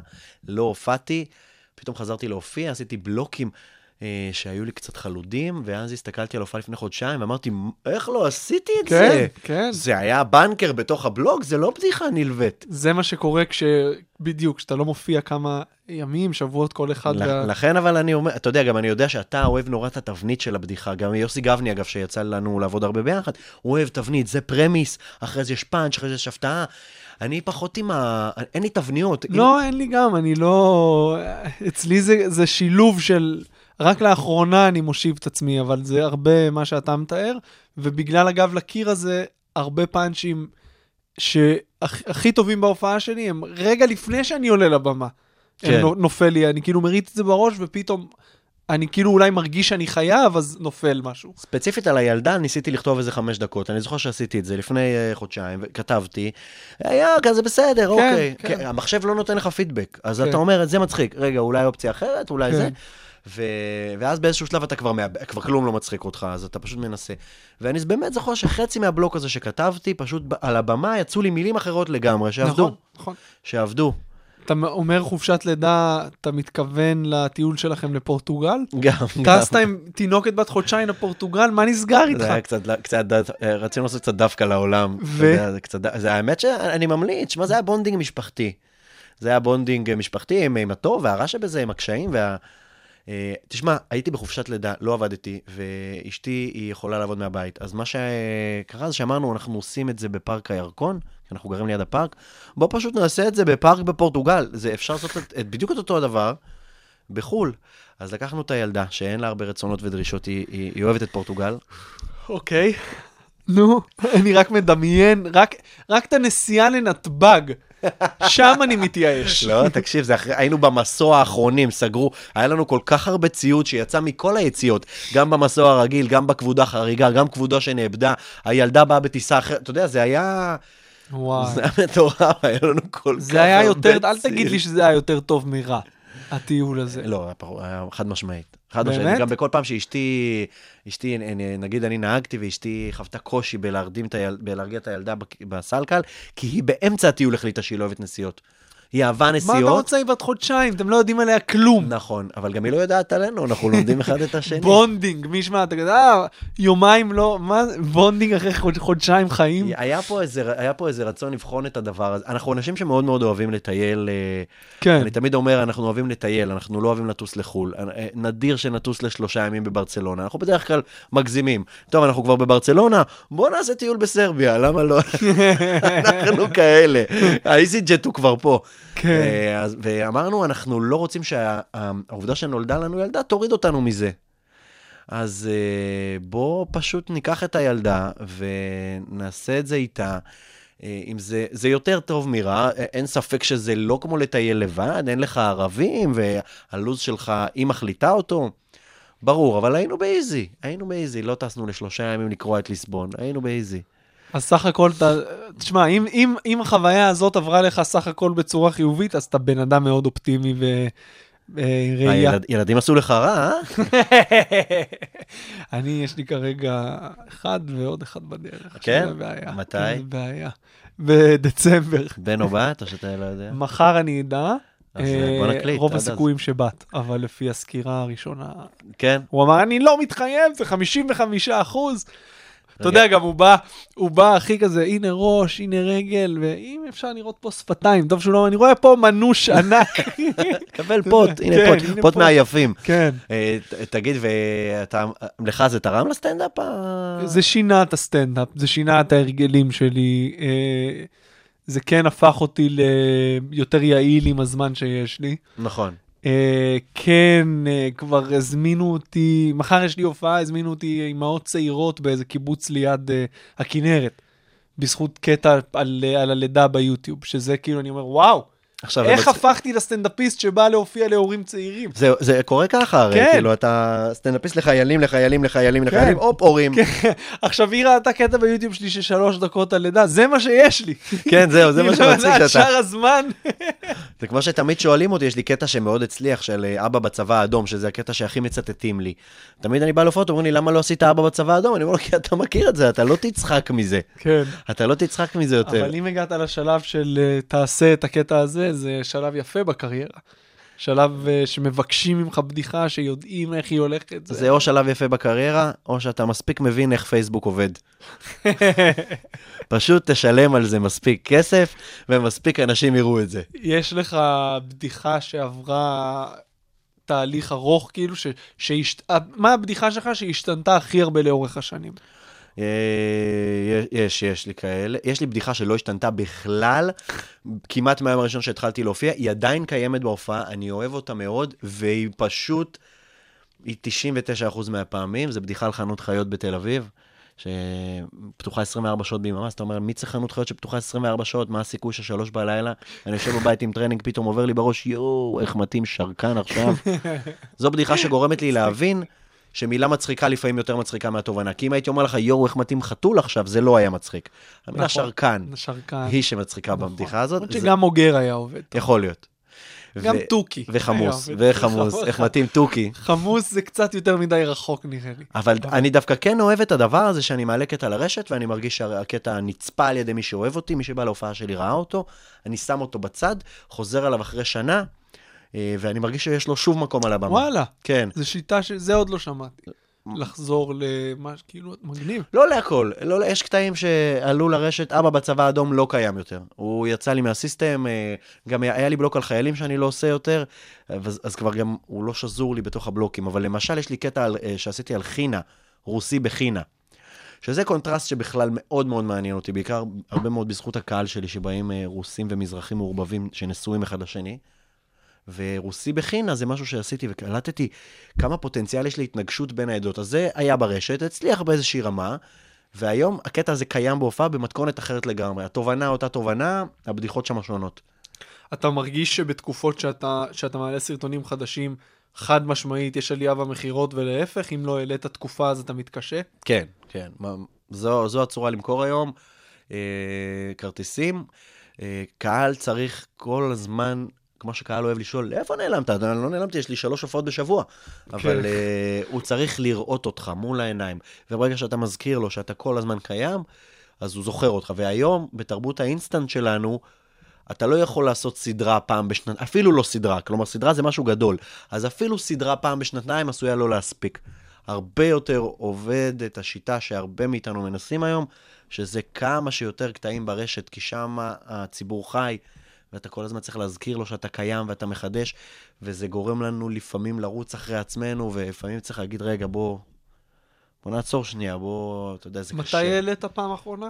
לא הופעתי, פתאום חזרתי להופיע, עשיתי בלוקים שהיו לי קצת חלודים, ואז הסתכלתי על הופעה לפני חודשיים, ואמרתי, איך לא עשיתי את כן, זה? כן. זה היה בנקר בתוך הבלוג, זה לא בדיחה נלווית. זה מה שקורה כש... בדיוק, כשאתה לא מופיע כמה ימים, שבועות, כל אחד. וה- לכן אבל אני אומר, אתה יודע, גם אני יודע שאתה אוהב נורא את התבנית של הבדיחה. גם יוסי גבני, אגב, שיצא לנו לעבוד הרבה ביחד, הוא אוהב תבנית, זה פרמיס, אחרי זה יש פאנץ', אחרי זה יש הפתעה. אני פחות עם ה... אין לי תבניות. לא, אין לי גם, אני לא... אצלי זה, זה שילוב של... רק לאחרונה אני מושיב את עצמי, אבל זה הרבה מה שאתה מתאר, ובגלל הגב לקיר הזה, הרבה פאנצ'ים שהכי טובים בהופעה שלי הם רגע לפני שאני עולה לבמה. כן. כן. נופל לי, אני כאילו מריץ את זה בראש, ופתאום אני כאילו אולי מרגיש שאני חייב, אז נופל משהו. ספציפית על הילדה, ניסיתי לכתוב איזה חמש דקות. אני זוכר שעשיתי את זה לפני uh, חודשיים, וכתבתי, היה כזה בסדר, אוקיי. כן. כן, המחשב לא נותן לך פידבק, אז כן. אתה אומר, זה מצחיק. רגע, אולי אופציה אחרת, אולי כן. זה. ו... ואז באיזשהו שלב אתה כבר, מאבד, כבר כלום לא מצחיק אותך, אז אתה פשוט מנסה. ואני באמת זוכר שחצי מהבלוק הזה שכתבתי, פשוט על הבמה יצאו לי מילים אחרות לגמרי, שעבדו. נכון, נכון. שעבדו. אתה אומר חופשת לידה, אתה מתכוון לטיול שלכם לפורטוגל? גם, גם. טסת עם תינוקת בת חודשיים לפורטוגל, מה נסגר איתך? זה היה קצת, קצת, רצינו לעשות קצת דווקא לעולם. ו? זה קצת, זה האמת שאני ממליץ, שמע, זה היה bonding משפחתי. זה היה bonding משפחתי עם, עם הטוב והרע שבזה, עם הקשיים וה... אה, תשמע, הייתי בחופשת לידה, לא עבדתי, ואשתי היא יכולה לעבוד מהבית. אז מה שקרה זה שאמרנו, אנחנו עושים את זה בפארק הירקון, כי אנחנו גרים ליד הפארק, בוא פשוט נעשה את זה בפארק בפורטוגל. זה אפשר לעשות את, את, בדיוק את אותו הדבר בחו"ל. אז לקחנו את הילדה, שאין לה הרבה רצונות ודרישות, היא, היא, היא אוהבת את פורטוגל. אוקיי. נו, אני רק מדמיין, רק, רק את הנסיעה לנתב"ג, שם אני מתייאש. לא, תקשיב, זה אחרי, היינו במסוע האחרונים, סגרו, היה לנו כל כך הרבה ציוד שיצא מכל היציאות, גם במסוע הרגיל, גם בכבודה חריגה, גם כבודה שנאבדה, הילדה באה בטיסה אחרת, אתה יודע, זה היה... וואי. זה היה מטורף, היה לנו כל כך זה היה הרבה יותר, אל ציוד. תגיד לי שזה היה יותר טוב מרע, הטיול הזה. לא, חד משמעית. חד באמת? משמעית. גם בכל פעם שאשתי, אשתי, נגיד אני נהגתי ואשתי חוותה קושי בלהרדים את היל, בלהרגיע את הילדה בסלקל, כי היא באמצע הטיול החליטה שהיא לא אוהבת נסיעות. היא אהבה מה אתה נסיעות. רוצה היא בת חודשיים? אתם לא יודעים עליה כלום. נכון, אבל גם היא לא יודעת עלינו, אנחנו לומדים אחד את השני. בונדינג, מי ישמע, אתה כזה, אה, יומיים לא, מה? bonding אחרי חוד- חודשיים חיים? היה פה, איזה, היה פה איזה רצון לבחון את הדבר הזה. אנחנו אנשים שמאוד מאוד אוהבים לטייל. אה, כן. אני תמיד אומר, אנחנו אוהבים לטייל, אנחנו לא אוהבים לטוס לחו"ל. אה, נדיר שנטוס לשלושה ימים בברצלונה, אנחנו בדרך כלל מגזימים. טוב, אנחנו כבר בברצלונה, בואו נעשה טיול בסרביה, למה לא? אנחנו כאלה. האיזי ג'ט הוא כבר פה. כן. אה, ואמרנו, אנחנו לא רוצים שהעובדה שנולדה לנו ילדה תוריד אותנו מזה. אז אה, בוא פשוט ניקח את הילדה ונעשה את זה איתה. אה, אם זה, זה יותר טוב מרע, אין ספק שזה לא כמו לטייל לבד, אין לך ערבים, והלו"ז שלך, היא מחליטה אותו. ברור, אבל היינו באיזי, היינו באיזי, לא טסנו לשלושה ימים לקרוע את ליסבון, היינו באיזי. אז סך הכל, אתה, תשמע, אם, אם, אם החוויה הזאת עברה לך סך הכל בצורה חיובית, אז אתה בן אדם מאוד אופטימי ו, אה, ראייה. ילדים עשו לך רע, אה? אני, יש לי כרגע אחד ועוד אחד בדרך. כן? מתי? זה בעיה. בדצמבר. בן או בת, או שאתה לא יודע? מחר אני אדע. אז, אה, בוא נקליט, רוב. הסיכויים שבת, אבל לפי הסקירה הראשונה... כן. הוא אמר, אני לא מתחייב, זה 55 אחוז. אתה. יודע, גם הוא בא, הוא בא הכי כזה, הנה ראש, הנה רגל, ואם אפשר לראות פה שפתיים, טוב שהוא לא, אני רואה פה מנוש ענק. קבל פוט, הנה כן, פוט, הנה פוט פוט. מהיפים. כן. אה, תגיד, ואתה, לך זה תרם לסטנדאפ? ה- זה שינה את הסטנדאפ, זה שינה את ההרגלים שלי. אה, זה כן הפך אותי ליותר יעיל עם הזמן שיש לי. נכון. אה, כן, אה, כבר הזמינו אותי, מחר יש לי הופעה, הזמינו אותי אימהות צעירות באיזה קיבוץ ליד אה, הכנרת, בזכות קטע על, על הלידה ביוטיוב, שזה כאילו, אני אומר, וואו, עכשיו, איך הם- הפכתי לסטנדאפיסט שבא להופיע להורים צעירים? זה, זה קורה ככה, הרי, כן. כאילו, אתה סטנדאפיסט לחיילים, לחיילים, לחיילים, כן. לחיילים, הופ, הורים. עכשיו, היא ראתה קטע ביוטיוב שלי של שלוש דקות על לידה, זה מה שיש לי. כן, זהו, זה מה היא לא שמצחיק שאתה... שאר הזמן. זה כמו שתמיד שואלים אותי, יש לי קטע שמאוד הצליח, של אה, אבא בצבא האדום, שזה הקטע שהכי מצטטים לי. תמיד אני בא להופעות, אומרים לי, למה לא עשית אבא בצבא האדום? אני אומר לו, כי אתה מכיר את זה, אתה לא תצחק מזה. כן. אתה לא תצחק מזה יותר. אבל אם הגעת לשלב של אה, תעשה את הקטע הזה, זה שלב יפה בקריירה. שלב אה, שמבקשים ממך בדיחה, שיודעים איך היא הולכת. זה או שלב יפה בקריירה, או שאתה מספיק מבין איך פייסבוק עובד. פשוט תשלם על זה מספיק כסף, ומספיק אנשים יראו את זה. יש לך בדיחה שעברה תהליך ארוך, כאילו, ש... שהשת... מה הבדיחה שלך שהשתנתה הכי הרבה לאורך השנים? אה, יש, יש לי כאלה. יש לי בדיחה שלא השתנתה בכלל, כמעט מהיום הראשון שהתחלתי להופיע, היא עדיין קיימת בהופעה, אני אוהב אותה מאוד, והיא פשוט, היא 99% מהפעמים, זה בדיחה על חנות חיות בתל אביב. שפתוחה 24 שעות ביממה, אז אתה אומר, מי צריך חנות חיות שפתוחה 24 שעות? מה הסיכוי ששלוש בלילה? אני יושב בבית עם טרנינג, פתאום עובר לי בראש, יואו, איך מתאים שרקן עכשיו. זו בדיחה שגורמת לי להבין שמילה מצחיקה לפעמים יותר מצחיקה מהתובנה. כי אם הייתי אומר לך, יואו, איך מתאים חתול עכשיו, זה לא היה מצחיק. המילה נכון. שרקן שרקן. היא שמצחיקה בבדיחה הזאת. למרות שגם אוגר היה עובד. יכול להיות. גם ו- תוכי. וחמוס. וחמוס, איך מתאים תוכי. חמוס זה קצת יותר מדי רחוק נראה לי. אבל אני דווקא כן אוהב את הדבר הזה שאני מעלה קטע לרשת, ואני מרגיש שהקטע נצפה על ידי מי שאוהב אותי, מי שבא להופעה שלי ראה אותו, אני שם אותו בצד, חוזר עליו אחרי שנה, ואני מרגיש שיש לו שוב מקום על הבמה. וואלה, כן. זו שיטה ש... זה עוד לא שמעתי. לחזור למה, כאילו, מגניב. לא להכל, לא, יש קטעים שעלו לרשת, אבא בצבא האדום לא קיים יותר. הוא יצא לי מה system, אה, גם היה לי בלוק על חיילים שאני לא עושה יותר, אז, אז כבר גם הוא לא שזור לי בתוך הבלוקים. אבל למשל, יש לי קטע על, אה, שעשיתי על חינה, רוסי בחינה. שזה קונטרסט שבכלל מאוד מאוד מעניין אותי, בעיקר הרבה מאוד בזכות הקהל שלי, שבאים אה, רוסים ומזרחים מעורבבים שנשואים אחד לשני. ורוסי בחינה זה משהו שעשיתי וקלטתי כמה פוטנציאל יש להתנגשות בין העדות. אז זה היה ברשת, הצליח באיזושהי רמה, והיום הקטע הזה קיים בהופעה במתכונת אחרת לגמרי. התובנה אותה תובנה, הבדיחות שם שונות. אתה מרגיש שבתקופות שאתה, שאתה מעלה סרטונים חדשים, חד משמעית יש עלייה במכירות ולהפך, אם לא העלית תקופה אז אתה מתקשה? כן, כן. זו, זו הצורה למכור היום. אה, כרטיסים. אה, קהל צריך כל הזמן, כמו שקהל אוהב לשאול, איפה נעלמת? אתה לא נעלמתי, יש לי שלוש הופעות בשבוע. אבל אה, הוא צריך לראות אותך מול העיניים. וברגע שאתה מזכיר לו שאתה כל הזמן קיים, אז הוא זוכר אותך. והיום, בתרבות האינסטנט שלנו, אתה לא יכול לעשות סדרה פעם בשנתיים, אפילו לא סדרה, כלומר סדרה זה משהו גדול, אז אפילו סדרה פעם בשנתיים עשויה לא להספיק. הרבה יותר עובד את השיטה שהרבה מאיתנו מנסים היום, שזה כמה שיותר קטעים ברשת, כי שם הציבור חי, ואתה כל הזמן צריך להזכיר לו שאתה קיים ואתה מחדש, וזה גורם לנו לפעמים לרוץ אחרי עצמנו, ולפעמים צריך להגיד, רגע, בוא, בוא נעצור שנייה, בוא, אתה יודע, זה קשה. מתי העלית פעם אחרונה?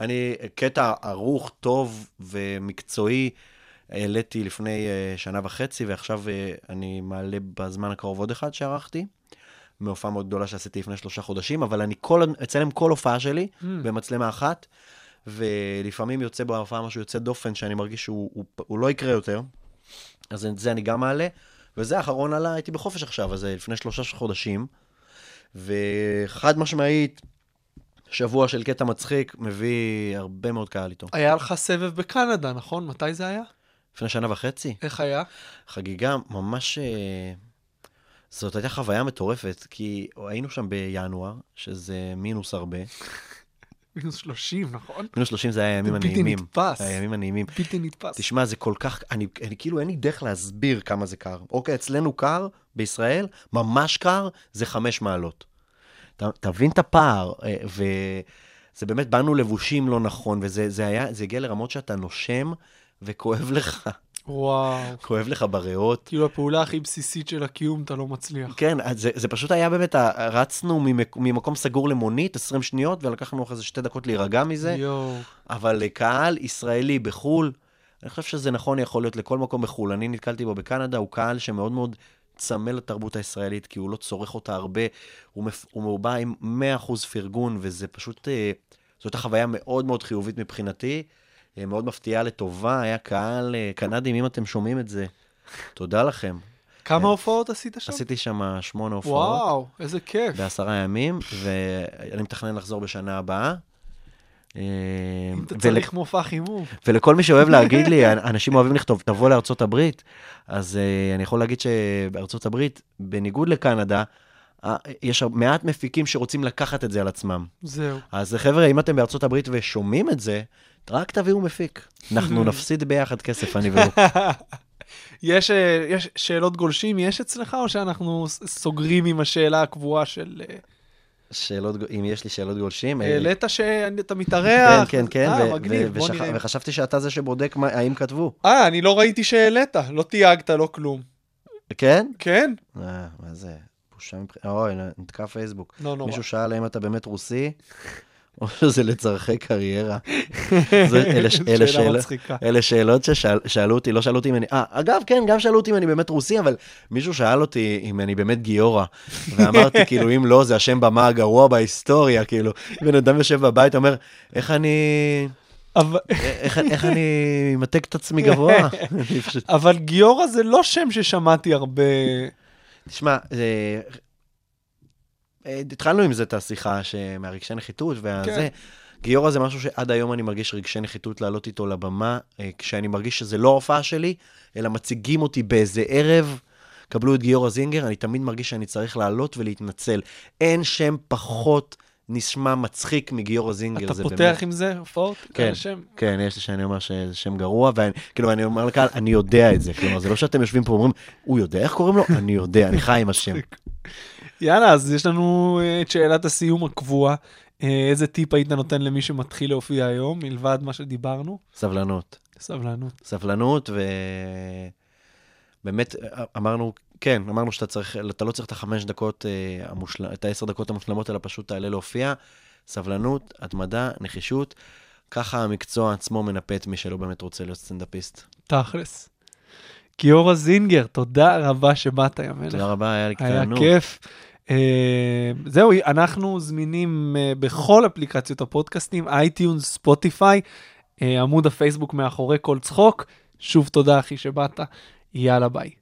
אני, קטע ערוך, טוב ומקצועי, העליתי לפני uh, שנה וחצי, ועכשיו uh, אני מעלה בזמן הקרוב עוד אחד שערכתי, מהופעה מאוד גדולה שעשיתי לפני שלושה חודשים, אבל אני כל, אצלם כל הופעה שלי Mm. במצלמה אחת, ולפעמים יוצא בהופעה משהו יוצא דופן, שאני מרגיש שהוא הוא, הוא לא יקרה יותר, אז את זה אני גם מעלה. וזה האחרון עלה, הייתי בחופש עכשיו, אז לפני שלושה חודשים, וחד משמעית, שבוע של קטע מצחיק מביא הרבה מאוד קהל איתו. היה לך סבב בקנדה, נכון? מתי זה היה? לפני שנה וחצי. איך היה? חגיגה ממש... אה, זאת הייתה חוויה מטורפת, כי היינו שם בינואר, שזה מינוס הרבה. מינוס 30, נכון? מינוס 30 זה היה הימים זה בלתי הנעימים. נתפס. הימים הנעימים. בלתי נתפס. תשמע, זה כל כך, אני, אני כאילו, אין לי דרך להסביר כמה זה קר. אוקיי, אצלנו קר, בישראל, ממש קר, זה חמש מעלות. ת, תבין את הפער, אה, וזה באמת, באנו לבושים לא נכון, וזה זה היה, זה הגיע לרמות שאתה נושם וכואב לך, וואו. כואב לך בריאות. כאילו הפעולה הכי בסיסית של הקיום, אתה לא מצליח. כן, זה, זה פשוט היה באמת, רצנו ממק, ממקום סגור למונית, 20 שניות, ולקחנו אחרי זה שתי דקות להירגע מזה. יואו. אבל לקהל ישראלי בחו"ל, אני חושב שזה נכון יכול להיות לכל מקום בחו"ל. אני נתקלתי בו בקנדה, הוא קהל שמאוד מאוד צמא לתרבות הישראלית, כי הוא לא צורך אותה הרבה, הוא, מפ... הוא בא עם 100% פרגון, וזה פשוט, אה, זו הייתה חוויה מאוד מאוד חיובית מבחינתי, מאוד מפתיעה לטובה, היה קהל אה, קנדים, אם אתם שומעים את זה, תודה לכם. כמה הופעות עשית שם? עשיתי שם שמונה הופעות. וואו, איזה כיף. בעשרה ימים, ואני מתכנן לחזור בשנה הבאה. אה, אם אתה צריך מופע חימום. ולכל מי שאוהב להגיד לי, אנשים אוהבים לכתוב, תבוא לארצות הברית, אז אני יכול להגיד שבארצות הברית, בניגוד לקנדה, יש מעט מפיקים שרוצים לקחת את זה על עצמם. זהו. אז חבר'ה, אם אתם בארצות הברית ושומעים את זה, רק תביאו מפיק. אנחנו נפסיד ביחד כסף, אני והוא. יש, אה, יש שאלות גולשים, יש אצלך, או שאנחנו סוגרים עם השאלה הקבועה של... אה, שאלות, אם יש לי שאלות גולשים. אה, העלית שאתה מתארח? כן, כן, כן, ו- מגניב, ו- נראה. וחשבתי שאתה זה שבודק מה- האם כתבו. אה, אני לא ראיתי שהעלית, לא תייגת, לא כלום. כן? כן? אה, מה זה? בושה מבחינת... אוי, נתקע פייסבוק. לא נורא. מישהו שאל האם אתה באמת רוסי, או שזה לצורכי קריירה. זה- אלה ש- אלה שאלה שאלות- מצחיקה. אלה שאלות ששאלו אותי, לא שאלו אותי אם אני... אה, אגב, כן, גם שאלו אותי אם אני באמת רוסי, אבל מישהו שאל אותי אם אני באמת גיורא. ואמרתי, כאילו, אם לא, זה השם במה הגרוע בהיסטוריה, כאילו. בן אדם יושב בבית, אומר, איך אני... אבל- איך, איך אני אמתק את עצמי גבוה? אבל גיורא זה לא שם ששמעתי הרבה... תשמע, זה... אה, התחלנו עם זה את השיחה מהרגשי נחיתות והזה. כן. גיורא זה משהו שעד היום אני מרגיש רגשי נחיתות לעלות איתו לבמה, אה, כשאני מרגיש שזה לא ההופעה שלי, אלא מציגים אותי באיזה ערב. קבלו את גיורא זינגר, אני תמיד מרגיש שאני צריך לעלות ולהתנצל. אין שם פחות נשמע מצחיק מגיורא זינגר. אתה פותח באמת... עם זה הופעות? כן, שם? כן, יש לי שאני אומר שזה שם גרוע, וכאילו, אני אומר לקהל, אני יודע את זה. כלומר, זה לא שאתם יושבים פה ואומרים, הוא יודע איך קוראים לו? אני יודע, אני חי עם השם. יאללה, אז יש לנו אה, את שאלת הסיום הקבועה. אה, איזה טיפ היית נותן למי שמתחיל להופיע היום, מלבד מה שדיברנו? סבלנות. סבלנות. סבלנות, ובאמת, אמרנו, כן, אמרנו שאתה צריך, אתה לא צריך את החמש דקות, אה, המושל... את העשר דקות המושלמות, אלא פשוט תעלה להופיע. סבלנות, התמדה, נחישות. ככה המקצוע עצמו מנפה את מי שלא באמת רוצה להיות סטנדאפיסט. תכלס. גיורא זינגר, תודה רבה שבאת, יא מלך. תודה רבה, היה לי היה תענוג. כיף. אה, זהו, אנחנו זמינים אה, בכל אפליקציות הפודקאסטים, iTunes, Spotify, אה, עמוד הפייסבוק מאחורי כל צחוק. שוב תודה, אחי, שבאת. יאללה, ביי.